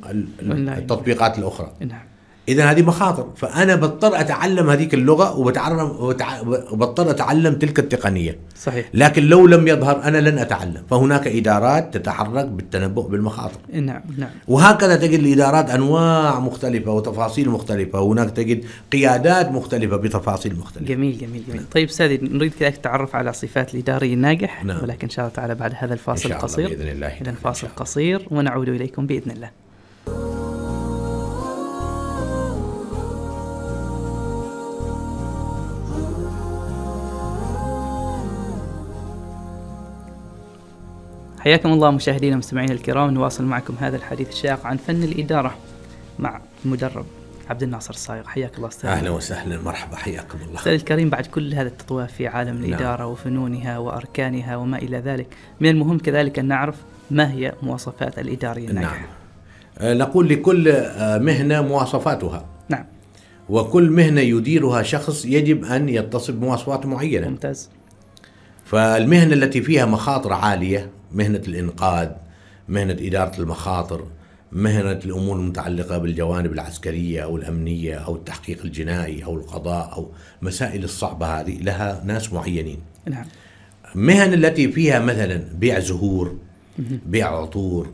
التطبيقات الأخرى نعم اذا هذه مخاطر. فأنا بضطر أتعلم هذيك اللغة وبتعلم وبتع- وبضطر أتعلم تلك التقنية. صحيح. لكن لو لم يظهر أنا لن أتعلم. فهناك إدارات تتحرك بالتنبؤ بالمخاطر. نعم نعم. وهكذا تجد الإدارات أنواع مختلفة وتفاصيل مختلفة. وهناك تجد قيادات مختلفة بتفاصيل مختلفة. جميل جميل جميل. طيب استاذي نريد كذلك التعرف على صفات الإداري الناجح نعم. ولكن إن شاء الله تعالى بعد هذا الفاصل القصير. بإذن الله. اذا. فاصل قصير ونعود إليكم بإذن الله. حياكم الله مشاهدينا ومستمعينا الكرام. نواصل معكم هذا الحديث الشاق عن فن الإدارة مع المدرب عبد الناصر الصايغ. حياك الله أستاذ. أهلا وسهلا مرحبا حياكم الله. أستاذ الكريم بعد كل هذا التطوير في عالم نعم. الإدارة وفنونها وأركانها وما إلى ذلك من المهم كذلك أن نعرف ما هي مواصفات الإداري الناجح نعم. آه، نقول لكل آه، مهنة مواصفاتها. نعم. وكل مهنة يديرها شخص يجب أن يتصف بمواصفات معينة. ممتاز. فالمهنة التي فيها مخاطر عالية مهنة الإنقاذ مهنة إدارة المخاطر مهنة الأمور المتعلقة بالجوانب العسكرية أو الأمنية أو التحقيق الجنائي أو القضاء أو مسائل الصعبة هذه لها ناس معينين. نعم. مهن التي فيها مثلا بيع زهور بيع عطور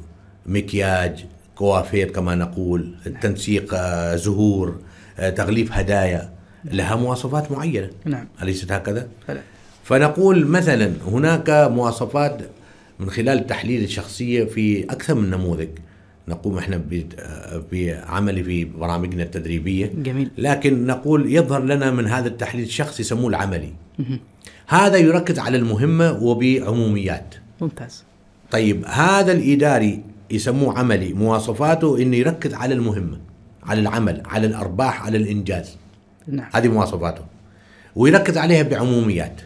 مكياج كوافير كما نقول تنسيق آه، زهور آه، تغليف هدايا لها مواصفات معينة. نعم. أليست هكذا؟ فلا. فنقول مثلا هناك مواصفات من خلال تحليل الشخصية في أكثر من نموذج. نقوم إحنا بعمل في برامجنا التدريبية. جميل. لكن نقول يظهر لنا من هذا التحليل الشخصي يسموه العملي. هذا يركز على المهمة وبعموميات. ممتاز. طيب هذا الإداري يسموه عملي. مواصفاته إنه يركز على المهمة على العمل على الأرباح على الإنجاز. نعم. هذه مواصفاته. ويركز عليها بعموميات.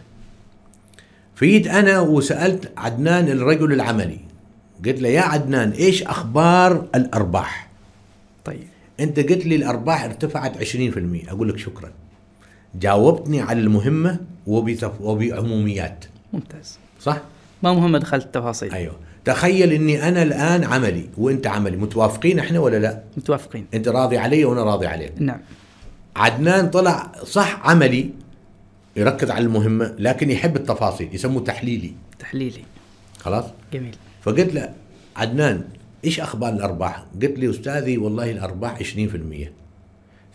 فيت أنا وسألت عدنان الرجل العملي. قلت له يا عدنان إيش أخبار الأرباح؟ طيب. أنت قلت لي الأرباح ارتفعت 20% أقول لك شكرا. جاوبتني على المهمة وبتف... وبعموميات. ممتاز. صح؟ ما مهم دخلت التفاصيل أيوه. تخيل إني أنا الآن عملي وأنت عملي. متوافقين إحنا ولا لا؟ متوافقين. أنت راضي علي وأنا راضي عليك. نعم. عدنان طلع صح عملي يركز على المهمة لكن يحب التفاصيل يسموه تحليلي. تحليلي. خلاص؟ جميل. فقلت له عدنان إيش أخبار الأرباح؟ قلت لي أستاذي والله الأرباح 20%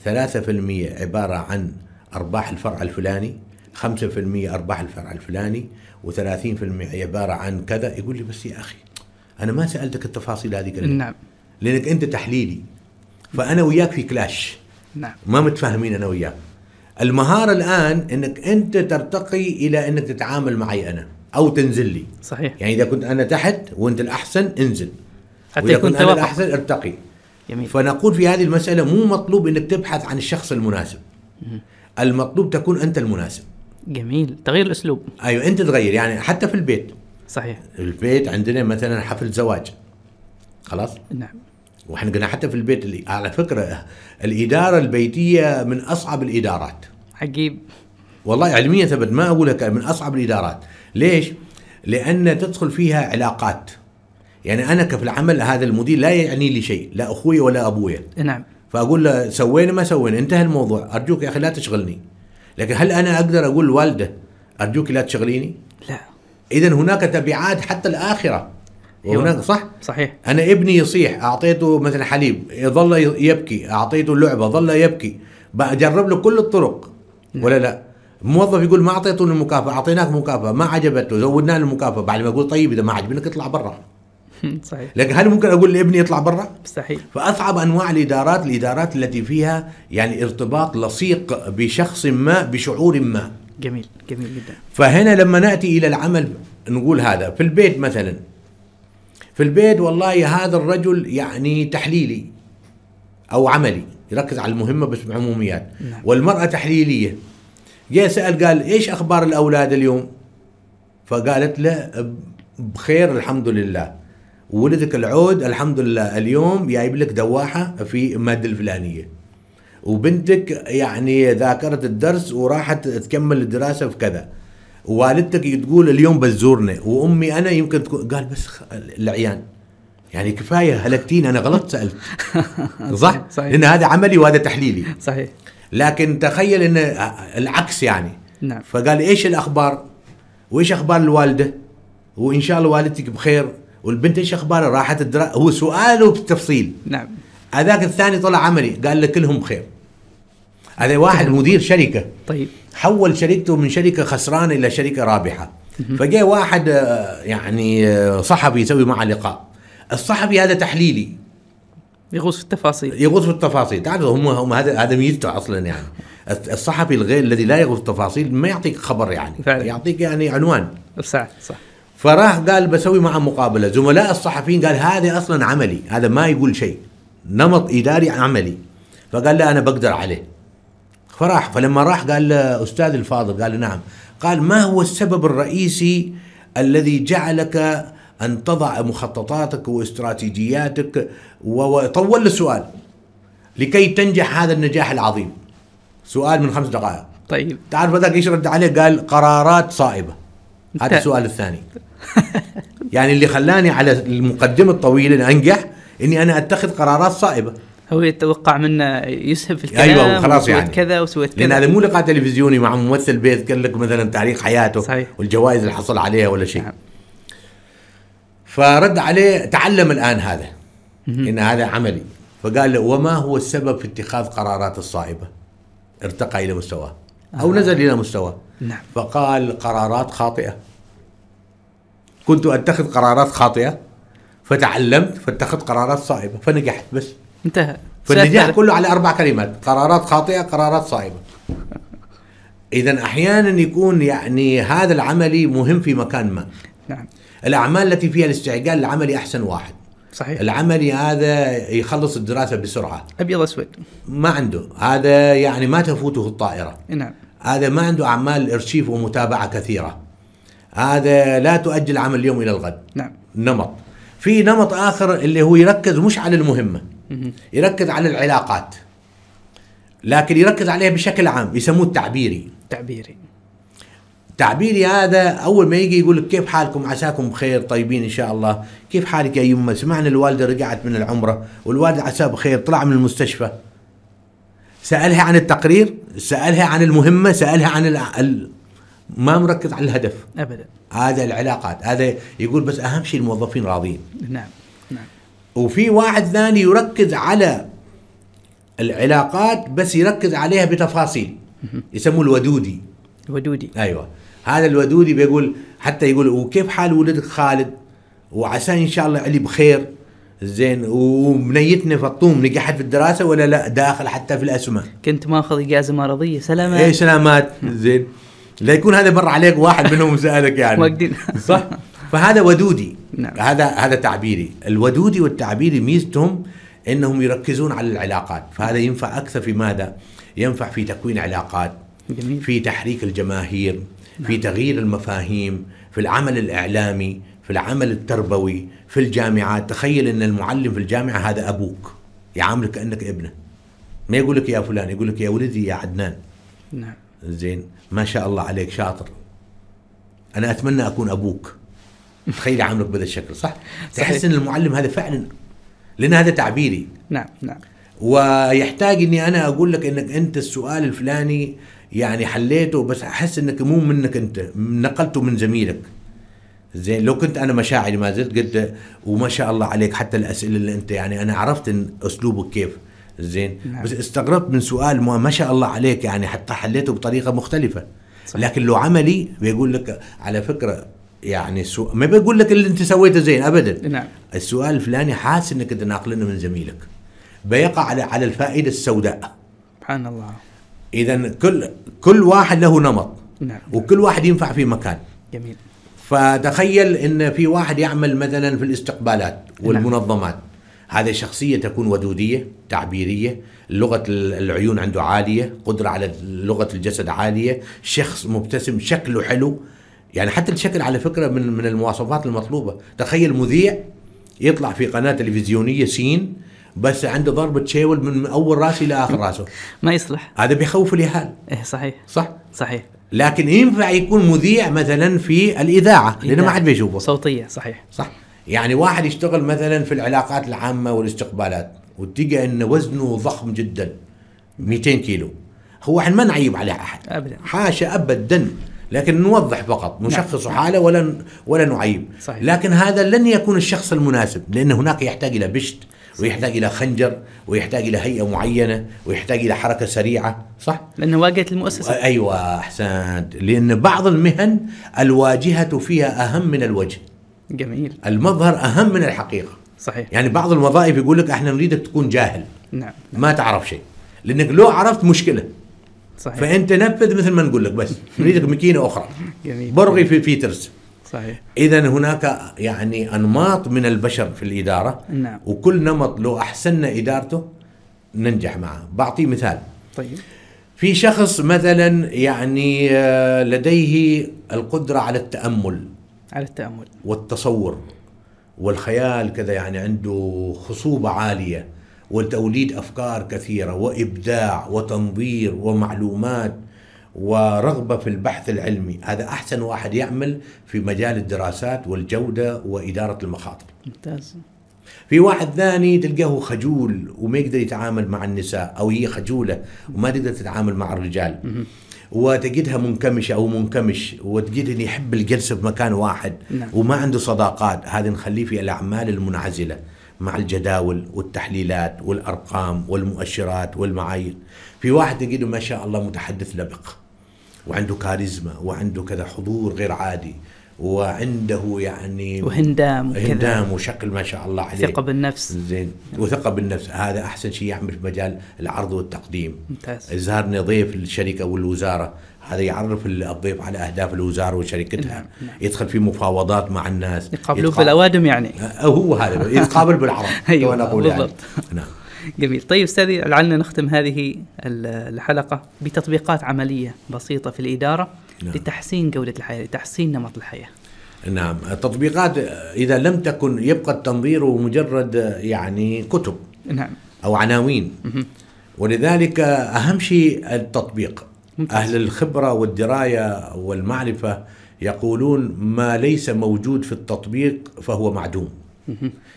3% عبارة عن أرباح الفرع الفلاني 5% أرباح الفرع الفلاني و30% عبارة عن كذا. يقول لي بس يا أخي أنا ما سألتك التفاصيل هذه كلها. نعم. لأنك أنت تحليلي. فأنا وياك في كلاش. نعم. ما متفاهمين أنا وياك. المهارة الآن إنك أنت ترتقي إلى أنك تتعامل معي أنا أو تنزل لي. صحيح. يعني إذا كنت أنا تحت وأنت الأحسن انزل. حتى وإذا يكون كنت أنا الأحسن ارتقي. جميل. فنقول في هذه المسألة مو مطلوب إنك تبحث عن الشخص المناسب. المطلوب تكون أنت المناسب. جميل. تغيير الأسلوب. أيوه أنت تغير. يعني حتى في البيت. صحيح. البيت عندنا مثلا حفل زواج. خلاص؟ نعم. وإحنا قلنا حتى في البيت اللي على فكرة الإدارة البيتية من أصعب الإدارات. عجيب. والله علميا ثبت ما اقولها كلام، من أصعب الإدارات. ليش؟ لأن تدخل فيها علاقات. يعني أنا كفي العمل هذا المدير لا يعني لي شيء لا أخوي ولا ابويا نعم. فأقول له سوينا ما سوينا انتهى الموضوع. أرجوك يا أخي لا تشغلني. لكن هل أنا أقدر أقول لوالده أرجوك لا تشغليني؟ لا. اذا هناك تبعات حتى الآخرة. وهناك صح؟ صحيح. أنا ابني يصيح أعطيته مثلا حليب ظل يبكي أعطيته لعبة ظل يبكي. بجرب له كل الطرق. ولا لا؟ موظف يقول ما اعطيتوني المكافاه أعطيناك مكافأة ما عجبته زودنا له المكافاه بعد ما أقول طيب إذا ما عجبنك اطلع برا. <laughs> صحيح. لكن هل ممكن أقول لابني يطلع برا؟ مستحيل فأصعب أنواع الإدارات الإدارات التي فيها يعني ارتباط لصيق بشخص ما بشعور ما. جميل جميل جدا. فهنا لما نأتي إلى العمل نقول هذا. في البيت مثلا في البيت والله هذا الرجل يعني تحليلي أو عملي يركز على المهمة بس بعموميات. نعم. والمرأة تحليلية. جاء سأل قال إيش أخبار الأولاد اليوم؟ فقالت له بخير الحمد لله. ولدك العود الحمد لله اليوم جايب لك دواحة في المادة الفلانية. وبنتك يعني ذاكرت الدرس وراحت تكمل الدراسة في كذا. ووالدتك تقول اليوم بتزورنا وأمي أنا يمكن تكون قال بس خ- العيان يعني كفاية هلكتيني أنا غلط سألت <laughs> صح؟ صحيح. لأن هذا عملي وهذا تحليلي صحيح لكن تخيل إن العكس يعني نعم فقال إيش الأخبار؟ وإيش أخبار الوالدة؟ وإن شاء الله والدتك بخير والبنت إيش أخبارها؟ راحت الدرا... هو سؤاله بالتفصيل نعم هذاك الثاني طلع عملي قال لك كلهم بخير هذا واحد مدير شركة. طيب. حول شركته من شركة خسرانه إلى شركة رابحة. فجاء واحد آه، يعني آه، صحفي يسوي معه لقاء. الصحفي هذا تحليلي. يغوص في التفاصيل. يغوص في التفاصيل. تعرف هم هم هذا هذا ميزته أصلا يعني. الصحفي الغير الذي لا يغوص في التفاصيل ما يعطيك خبر يعني. فعلا. يعطيك يعني عنوان. صح صح. فراح قال بسوي معه مقابلة. زملاء الصحفيين قال هذا أصلا عملي. هذا ما يقول شيء. نمط إداري عملي. فقال لا أنا بقدر عليه. فراح. فلما راح قال له أستاذ الفاضل قال له نعم. قال ما هو السبب الرئيسي الذي جعلك أن تضع مخططاتك واستراتيجياتك؟ وطول السؤال لكي تنجح هذا النجاح العظيم. سؤال من خمس دقائق. طيب. تعرف هذاك إيش رد عليه؟ قال قرارات صائبة. هذا السؤال الثاني. يعني اللي خلاني على المقدمة الطويلة أنجح إني أنا أتخذ قرارات صائبة. هو يتوقع منه يسهب في الكلام وخلاص وسويت يعني. كذا وسويت كذا. لأن هذا مو لقاء تلفزيوني مع ممثل بيذكر لك مثلا تاريخ حياته صحيح. والجوائز اللي حصل عليها ولا شيء. نعم. فرد عليه تعلم الآن هذا إن هذا عملي. فقال له وما هو السبب في اتخاذ قرارات الصائبة؟ ارتقى إلى مستواه. أو آه. نزل إلى مستواه. نعم. فقال قرارات خاطئة. كنت أتخذ قرارات خاطئة؟ فتعلمت فاتخذت قرارات صائبة فنجحت بس. انتهى. فالنجاح كله على أربع كلمات قرارات خاطئة قرارات صائبه اذا أحيانا يكون يعني هذا العملي مهم في مكان ما. نعم. الأعمال التي فيها الاستعجال العملي أحسن واحد. صحيح. العملي هذا يخلص الدراسة بسرعة. أبيض اسود ما عنده. هذا يعني ما تفوته الطائرة. نعم. هذا ما عنده أعمال إرشيف ومتابعة كثيرة. هذا لا تؤجل عمل اليوم إلى الغد. نعم. نمط. في نمط آخر اللي هو يركز مش على المهمة. مهم. يركز على العلاقات لكن يركز عليها بشكل عام يسموه التعبيري. تعبيري. تعبيري هذا أول ما يجي يقول لك كيف حالكم؟ عساكم بخير طيبين إن شاء الله. كيف حالك يا يمة؟ سمعنا الوالدة رجعت من العمرة والوالد عساه بخير طلع من المستشفى. سألها عن التقرير سألها عن المهمة سألها عن ال... ما مركز على الهدف. ابدا. هذا العلاقات هذا يقول بس أهم شيء الموظفين راضيين. نعم. وفي واحد ثاني يركز على العلاقات بس يركز عليها بتفاصيل. يسموه الودودي. ودودي أيوه. هذا الودودي بيقول حتى يقول وكيف حال ولدك خالد؟ وعسى إن شاء الله علي بخير. زين. وبنيتنا فطوم نجحت في الدراسة ولا لا؟ داخل حتى في الأسماء. كنت ماخذ إجازة مرضية. سلامات. إيه سلامات. زين. لا يكون هذا مر عليك واحد منهم سألك يعني. <laughs> صح؟ فهذا ودودي. نعم. هذا هذا تعبيري. الودودي والتعبيري ميزتهم إنهم يركزون على العلاقات. فهذا ينفع أكثر في ماذا؟ ينفع في تكوين علاقات جميل. في تحريك الجماهير في تغيير المفاهيم في العمل الإعلامي في العمل التربوي في الجامعات. تخيل إن المعلم في الجامعة هذا أبوك يعاملك كأنك ابنه. ما يقول لك يا فلان يقول لك يا ولدي يا عدنان. نعم. زين ما شاء الله عليك شاطر. أنا أتمنى أكون أبوك. تخيل يعاملك بهذا الشكل صح صحيح. تحس إن المعلم هذا فعلا لأن هذا تعبيري نعم نعم ويحتاج إني أنا أقول لك إنك أنت السؤال الفلاني يعني حليته بس أحس إنك مو منك أنت نقلته من زميلك زين لو كنت أنا مشاعري ما زلت قلت وما شاء الله عليك حتى الأسئلة اللي أنت يعني أنا عرفت إن أسلوبك كيف زين نعم. بس استغربت من سؤال ما, ما شاء الله عليك يعني حتى حليته بطريقة مختلفة صحيح. لكن لو عملي بيقول لك على فكرة يعني سو... ما بيقول لك اللي انت سويته زين ابدا. نعم. السؤال الفلاني حاسس إنك انت ناقلنه من زميلك. بيقع على على الفائدة السوداء. سبحان الله. اذا كل كل واحد له نمط. نعم. وكل واحد ينفع في مكان. جميل. فتخيل إن في واحد يعمل مثلا في الاستقبالات والمنظمات. هذه شخصية تكون ودودية تعبيرية لغة العيون عنده عالية قدرة على لغة الجسد عالية شخص مبتسم شكله حلو. يعني حتى الشكل على فكرة من من المواصفات المطلوبة. تخيل مذيع يطلع في قناة تلفزيونية سين بس عنده ضربة شيول من أول رأسه إلى آخر رأسه. <laughs> ما يصلح. هذا بيخوف اليهال إيه صحيح. صح؟ صحيح. لكن ينفع يكون مذيع مثلا في الإذاعة لأنه ما حد بيشوفه. صوتية صحيح. صح. يعني واحد يشتغل مثلا في العلاقات العامة والاستقبالات وتلقى إنه وزنه ضخم جدا 200 كيلو. هو إحنا ما نعيب عليه أحد. ابدا. حاشا ابدا. لكن نوضح فقط نشخص نعم. حاله ولا ولا نعيب. صحيح. لكن هذا لن يكون الشخص المناسب لأن هناك يحتاج إلى بشت ويحتاج إلى خنجر ويحتاج إلى هيئة معينة ويحتاج إلى حركة سريعة صح؟ لأنه واجهه المؤسسة. أيوه أحسنت. لأن بعض المهن الواجهة فيها أهم من الوجه. جميل. المظهر أهم من الحقيقة. صحيح. يعني بعض الوظائف يقول لك إحنا نريدك تكون جاهل. نعم. ما تعرف شيء. لأنك لو عرفت مشكلة صحيح. فأنت نفذ مثل ما نقول لك بس. <laughs> نريدك ماكينة أخرى. جميل. برغي في فيترز. صحيح. اذا هناك يعني أنماط من البشر في الإدارة. نعم. وكل نمط لو احسننا إدارته ننجح معه. بعطي مثال. طيب. في شخص مثلا يعني آه، لديه القدرة على التأمل. على التأمل. والتصور. والخيال كذا يعني عنده خصوبة عالية. وتوليد أفكار كثيرة وإبداع وتنظير ومعلومات ورغبة في البحث العلمي. هذا أحسن واحد يعمل في مجال الدراسات والجودة وإدارة المخاطر. ممتاز. في واحد ثاني تلقاه خجول وما يقدر يتعامل مع النساء أو هي خجولة وما تقدر تتعامل مع الرجال. وتجدها منكمشة أو منكمش وتجد إنه يحب الجلسة في مكان واحد نعم. وما عنده صداقات. هذا نخليه في الأعمال المنعزلة. مع الجداول والتحليلات والأرقام والمؤشرات والمعايير. في واحد تجده ما شاء الله متحدث لبق وعنده كاريزما وعنده كذا حضور غير عادي. وعنده يعني وهندام وكذا. هندام وشكل ما شاء الله عليه. ثقة بالنفس. زين. وثقة بالنفس. هذا أحسن شيء يعمل في مجال العرض والتقديم. ممتاز. زارني ضيف للشركه والوزارة. هذا يعرف الضيف على أهداف الوزارة وشركتها. نعم، نعم. يدخل في مفاوضات مع الناس. يقابلوه بالأوادم يعني. أه، هو هذا. <laughs> يتقابل بالعرب أيوة، نقول يعني. بالضبط. نعم. جميل. طيب أستاذي لعلنا نختم هذه ال- الحلقة بتطبيقات عملية بسيطة في الإدارة. نعم. لتحسين جودة الحياة لتحسين نمط الحياة. نعم. التطبيقات إذا لم تكن يبقى التنظير مجرد يعني كتب نعم. أو عناوين. ولذلك أهم شيء التطبيق. ممتاز. أهل الخبرة والدراية والمعرفة يقولون ما ليس موجود في التطبيق فهو معدوم.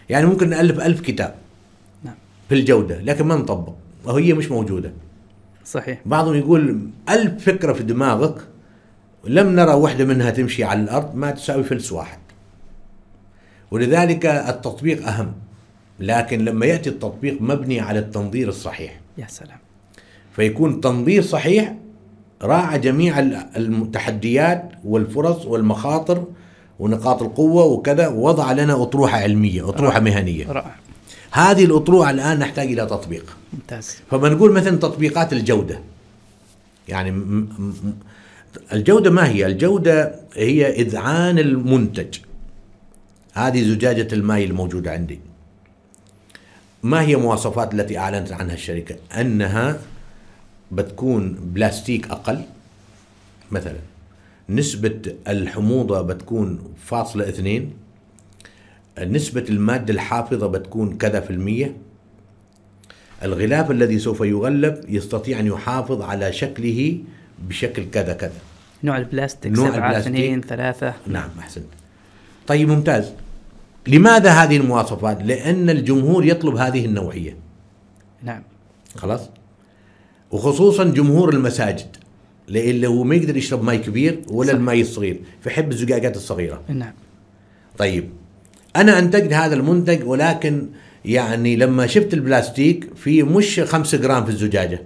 يعني ممكن نألف ألف كتاب نعم. في الجودة لكن ما نطبق. وهي مش موجودة. صحيح. بعضهم يقول ألف فكرة في دماغك لم نرى واحدة منها تمشي على الأرض ما تساوي فلس واحد. ولذلك التطبيق أهم. لكن لما يأتي التطبيق مبني على التنظير الصحيح. يا سلام. فيكون تنظير صحيح راعى جميع ال- التحديات والفرص والمخاطر ونقاط القوة وكذا ووضع لنا أطروحة علمية أطروحة مهنية. رائع. هذه الأطروحة الآن نحتاج إلى تطبيق. ممتاز. فبنقول مثلا تطبيقات الجودة. يعني م- م- الجودة ما هي؟ الجودة هي إذعان المنتج. هذه زجاجة الماء الموجودة عندي. ما هي مواصفات التي أعلنت عنها الشركة؟ أنها بتكون بلاستيك أقل. مثلا نسبة الحموضة بتكون فاصلة اثنين. نسبة المادة الحافظة بتكون كذا في المية. الغلاف الذي سوف يغلف يستطيع أن يحافظ على شكله بشكل كذا كذا. نوع البلاستيك نوع سبعة البلاستيك. اثنين ثلاثة. نعم أحسنت طيب ممتاز. لماذا هذه المواصفات؟ لأن الجمهور يطلب هذه النوعية. نعم. خلاص؟ وخصوصا جمهور المساجد لأنه هو ما يقدر يشرب ماء كبير ولا صح. الماء الصغير فيحب الزجاجات الصغيرة. نعم. طيب أنا أنتجت هذا المنتج ولكن يعني لما شفت البلاستيك في مش 5 جرام في الزجاجة.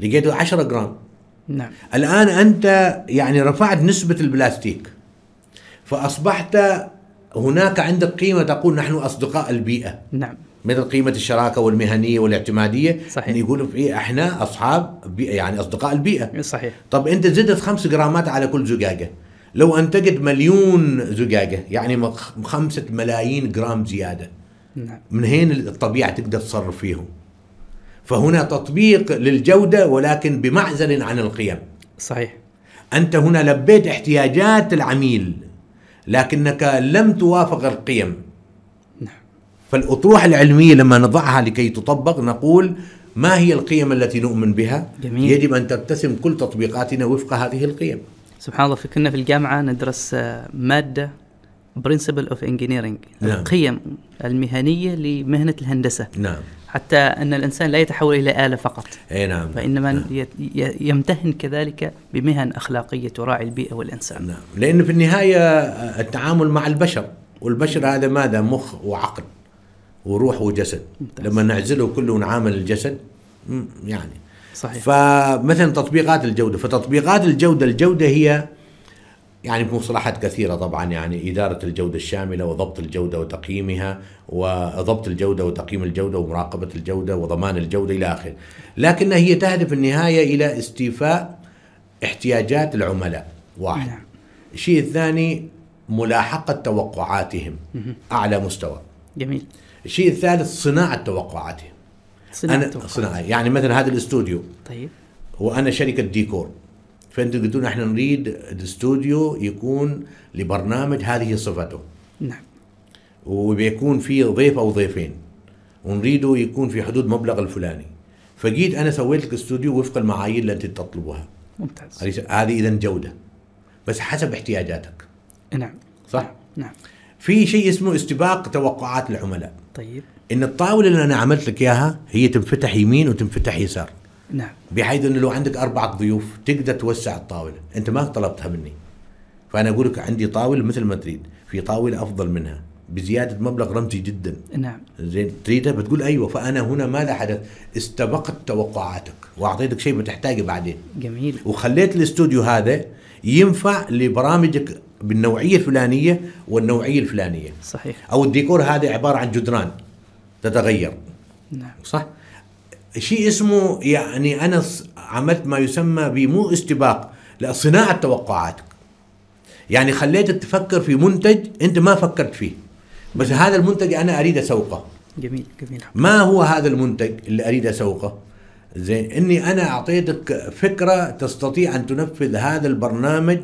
لقيته 10 جرام. نعم. الآن أنت يعني رفعت نسبة البلاستيك فأصبحت هناك عندك قيمة تقول نحن أصدقاء البيئة. نعم. مثل قيمة الشراكة والمهنية والاعتمادية. صحيح. يقولوا في إحنا أصحاب بيئة يعني أصدقاء البيئة. صحيح. طب أنت زدت خمس جرامات على كل زجاجة. لو أنتجت مليون زجاجة يعني خمسة ملايين جرام زيادة. نعم. من هين الطبيعة تقدر تصرف فيهم؟ فهنا تطبيق للجودة ولكن بمعزل عن القيم. صحيح. أنت هنا لبيت احتياجات العميل لكنك لم توافق القيم. نعم. فالأطروحة العلمية لما نضعها لكي تطبق نقول ما هي القيم التي نؤمن بها؟ جميل. يجب أن ترتسم كل تطبيقاتنا وفق هذه القيم. سبحان الله في كنا في الجامعة ندرس مادة Principle of Engineering نعم. القيم المهنية لمهنة الهندسة. نعم. حتى أن الإنسان لا يتحول إلى آلة فقط. إي نعم. فإنما نعم. يمتهن كذلك بمهن أخلاقية تراعي البيئة والإنسان. نعم. لأن في النهاية التعامل مع البشر والبشر هذا ماذا؟ مخ وعقل وروح وجسد. ممتاز. لما نعزله كله ونعامل الجسد يعني. صحيح. فمثلا تطبيقات الجودة. فتطبيقات الجودة الجودة هي يعني بمصطلحات كثيرة طبعا يعني إدارة الجودة الشاملة وضبط الجودة وتقييمها وضبط الجودة وتقييم الجودة ومراقبة الجودة وضمان الجودة إلى آخره. لكنها هي تهدف النهاية إلى استيفاء احتياجات العملاء. واحد. نعم. الشيء الثاني ملاحقة توقعاتهم أعلى مستوى. جميل. الشيء الثالث صناعة توقعاتهم. صناعة أنا توقعات. صناعة يعني مثلا هذا الأستوديو. طيب. وأنا شركة ديكور. فانتم قلتوا إحنا نريد الاستوديو يكون لبرنامج هذه صفته. نعم. وبيكون فيه ضيف أو ضيفين ونريده يكون في حدود مبلغ الفلاني. فجيت أنا سويت لك استوديو وفق المعايير اللي أنت تطلبها. ممتاز. هذه هذه اذا جودة. بس حسب احتياجاتك. نعم. صح؟ نعم. في شيء اسمه استباق توقعات العملاء. طيب. إن الطاولة اللي أنا عملت لك إياها هي تنفتح يمين وتنفتح يسار. نعم. بحيث إنه لو عندك أربعة ضيوف تقدر توسع الطاولة، أنت ما طلبتها مني. فأنا أقول لك عندي طاولة مثل ما تريد، في طاولة أفضل منها. بزيادة مبلغ رمزي جدا. نعم. زين. تريدها؟ بتقول أيوه. فأنا هنا ماذا حدث؟ استبقت توقعاتك. وأعطيتك شيء بتحتاجه بعدين. جميل. وخليت الاستوديو هذا ينفع لبرامجك بالنوعية الفلانية والنوعية الفلانية. صحيح. أو الديكور هذا عبارة عن جدران. تتغير. نعم. صح؟ شيء اسمه يعني أنا عملت ما يسمى بمو استباق لا صناعة توقعاتك يعني خليتك تفكر في منتج أنت ما فكرت فيه. بس هذا المنتج أنا أريد أسوقه. جميل جميل. ما هو هذا المنتج اللي أريد أسوقه؟ زين إني أنا أعطيتك فكرة تستطيع أن تنفذ هذا البرنامج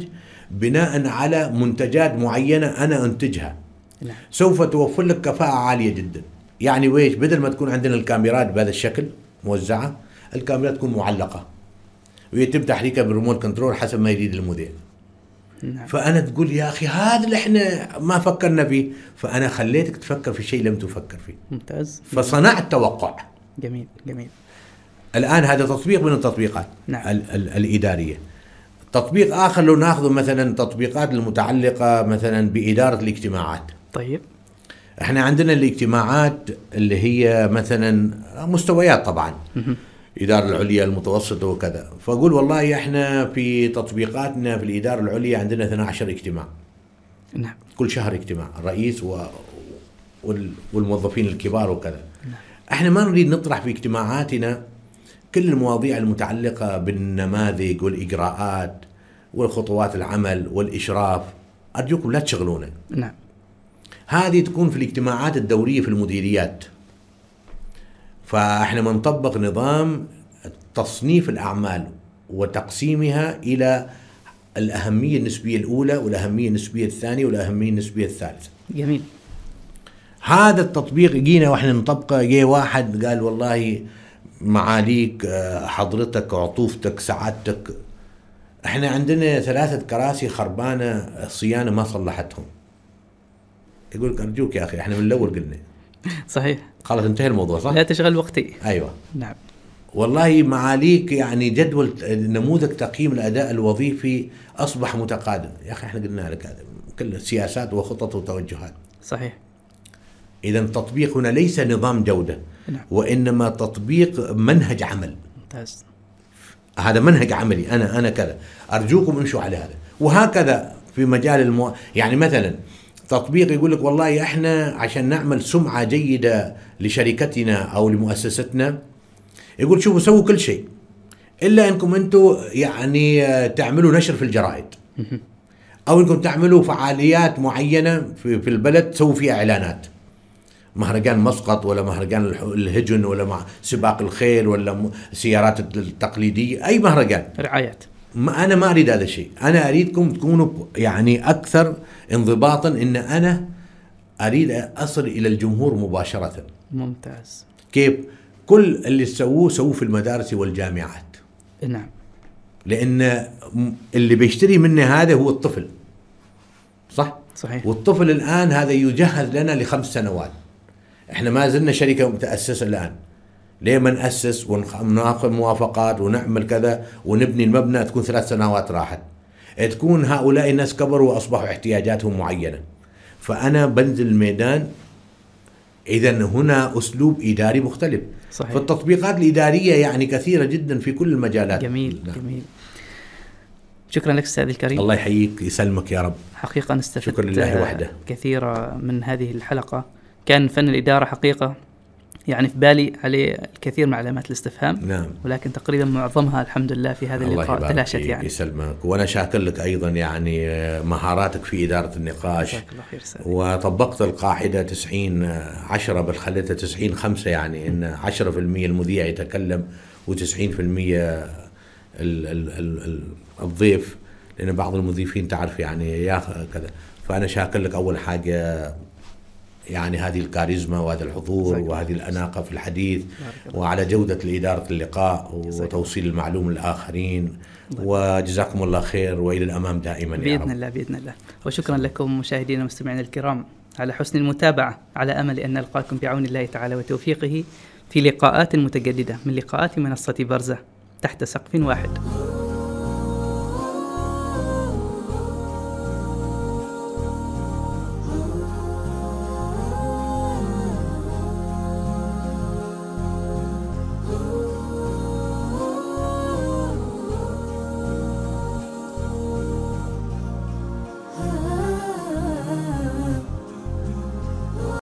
بناء على منتجات معينة أنا أنتجها. نعم. سوف توفر لك كفاءة عالية جدا. يعني ويش بدل ما تكون عندنا الكاميرات بهذا الشكل موزعة الكاميرات تكون معلقة. ويتم تحريكها بال remote control حسب ما يريد المذيع نعم. فأنا تقول يا أخي هذا اللي إحنا ما فكرنا فيه. فأنا خليتك تفكر في شيء لم تفكر فيه. ممتاز. فصنعت توقع. جميل جميل. الآن هذا تطبيق من التطبيقات نعم. ال- ال- الإدارية. تطبيق آخر لو ناخذ مثلا تطبيقات المتعلقة مثلا بإدارة الاجتماعات. طيب. إحنا عندنا الاجتماعات اللي هي مثلا مستويات طبعا الإدارة العليا المتوسطة وكذا. فأقول والله إحنا في تطبيقاتنا في الإدارة العليا عندنا 12 اجتماع. نعم. كل شهر اجتماع الرئيس و... وال... والموظفين الكبار وكذا. إحنا ما نريد نطرح في اجتماعاتنا كل المواضيع المتعلقة بالنماذج والإجراءات والخطوات العمل والإشراف. أرجوكم لا تشغلونا. نعم. هذه تكون في الاجتماعات الدورية في المديريات. فاحنا بنطبق نظام تصنيف الأعمال وتقسيمها إلى الأهمية النسبية الأولى والأهمية النسبية الثانية والأهمية النسبية الثالثة. جميل. هذا التطبيق جينا وإحنا نطبقه جه واحد قال والله معاليك آه، حضرتك عطوفتك سعادتك. إحنا عندنا ثلاثة كراسي خربانة الصيانة ما صلحتهم. يقول لك أرجوك يا أخي إحنا من الأول قلنا. صحيح. خلاص انتهى الموضوع صح؟ لا تشغل وقتي. أيوه. نعم. والله معاليك يعني جدول نموذج تقييم الأداء الوظيفي أصبح متقادم. يا أخي إحنا قلنا لك هذا كل سياسات وخطط وتوجهات. صحيح. اذا التطبيق هنا ليس نظام جودة نعم. وإنما تطبيق منهج عمل. ممتاز. هذا منهج عملي أنا أنا كذا. أرجوكم امشوا على هذا. وهكذا في مجال المو... يعني مثلا تطبيق يقول لك والله إحنا عشان نعمل سمعة جيدة لشركتنا أو لمؤسستنا يقول شوفوا سووا كل شيء. إلا أنكم أنتم يعني آه، تعملوا نشر في الجرائد. أو أنكم تعملوا فعاليات معينة في, في البلد تسووا فيها إعلانات. مهرجان مسقط ولا مهرجان الهجن ولا مع سباق الخيل ولا السيارات التقليدية أي مهرجان. رعايات. ما أنا ما أريد هذا الشيء. أنا أريدكم تكونوا يعني أكثر انضباطا إن أنا أريد أصل إلى الجمهور مباشرة. ممتاز. كيف؟ كل اللي تسووه سووه في المدارس والجامعات. نعم. لأن اللي بيشتري مني هذا هو الطفل. صح؟ صحيح. والطفل الآن هذا يجهز لنا لخمس سنوات. إحنا ما زلنا شركة متأسسة الآن. ليه ما نأسس وناخذ موافقات ونعمل كذا ونبني المبنى تكون ثلاث سنوات راحت؟ تكون هؤلاء الناس كبروا وأصبحوا احتياجاتهم معينة. فأنا بنزل الميدان اذا هنا أسلوب إداري مختلف. صحيح. فالتطبيقات الإدارية يعني كثيرة جدا في كل المجالات. جميل نعم. جميل. شكرا لك أستاذ الكريم. الله يحييك يسلمك يا رب. حقيقة استفدت شكر لله وحده. كثيرا من هذه الحلقة. كان فن الإدارة حقيقة. يعني في بالي عليه الكثير من علامات الاستفهام. نعم. ولكن تقريبا معظمها الحمد لله في هذا اللقاء. تلاشت يعني. يسلمك. وأنا شاكر لك أيضا يعني مهاراتك في إدارة النقاش. الله خير. وطبقت القاعدة 90 10 بل خليتها 90 5 يعني إن 10% المذيع يتكلم و90% ال ال ال ال الضيف لأن بعض المضيفين تعرف يعني يا كذا. فأنا شاكر لك أول حاجة يعني هذه الكاريزما وهذا الحضور وهذه الأناقة في الحديث. وعلى جودة اداره اللقاء وتوصيل المعلومه للاخرين وجزاكم الله خير وإلى الأمام دائما يا بإذن رب. الله بإذن الله. وشكرا لكم مشاهدينا ومستمعينا الكرام على حسن المتابعة على أمل أن نلقاكم بعون الله تعالى وتوفيقه في لقاءات متجددة من لقاءات منصة برزة تحت سقف واحد.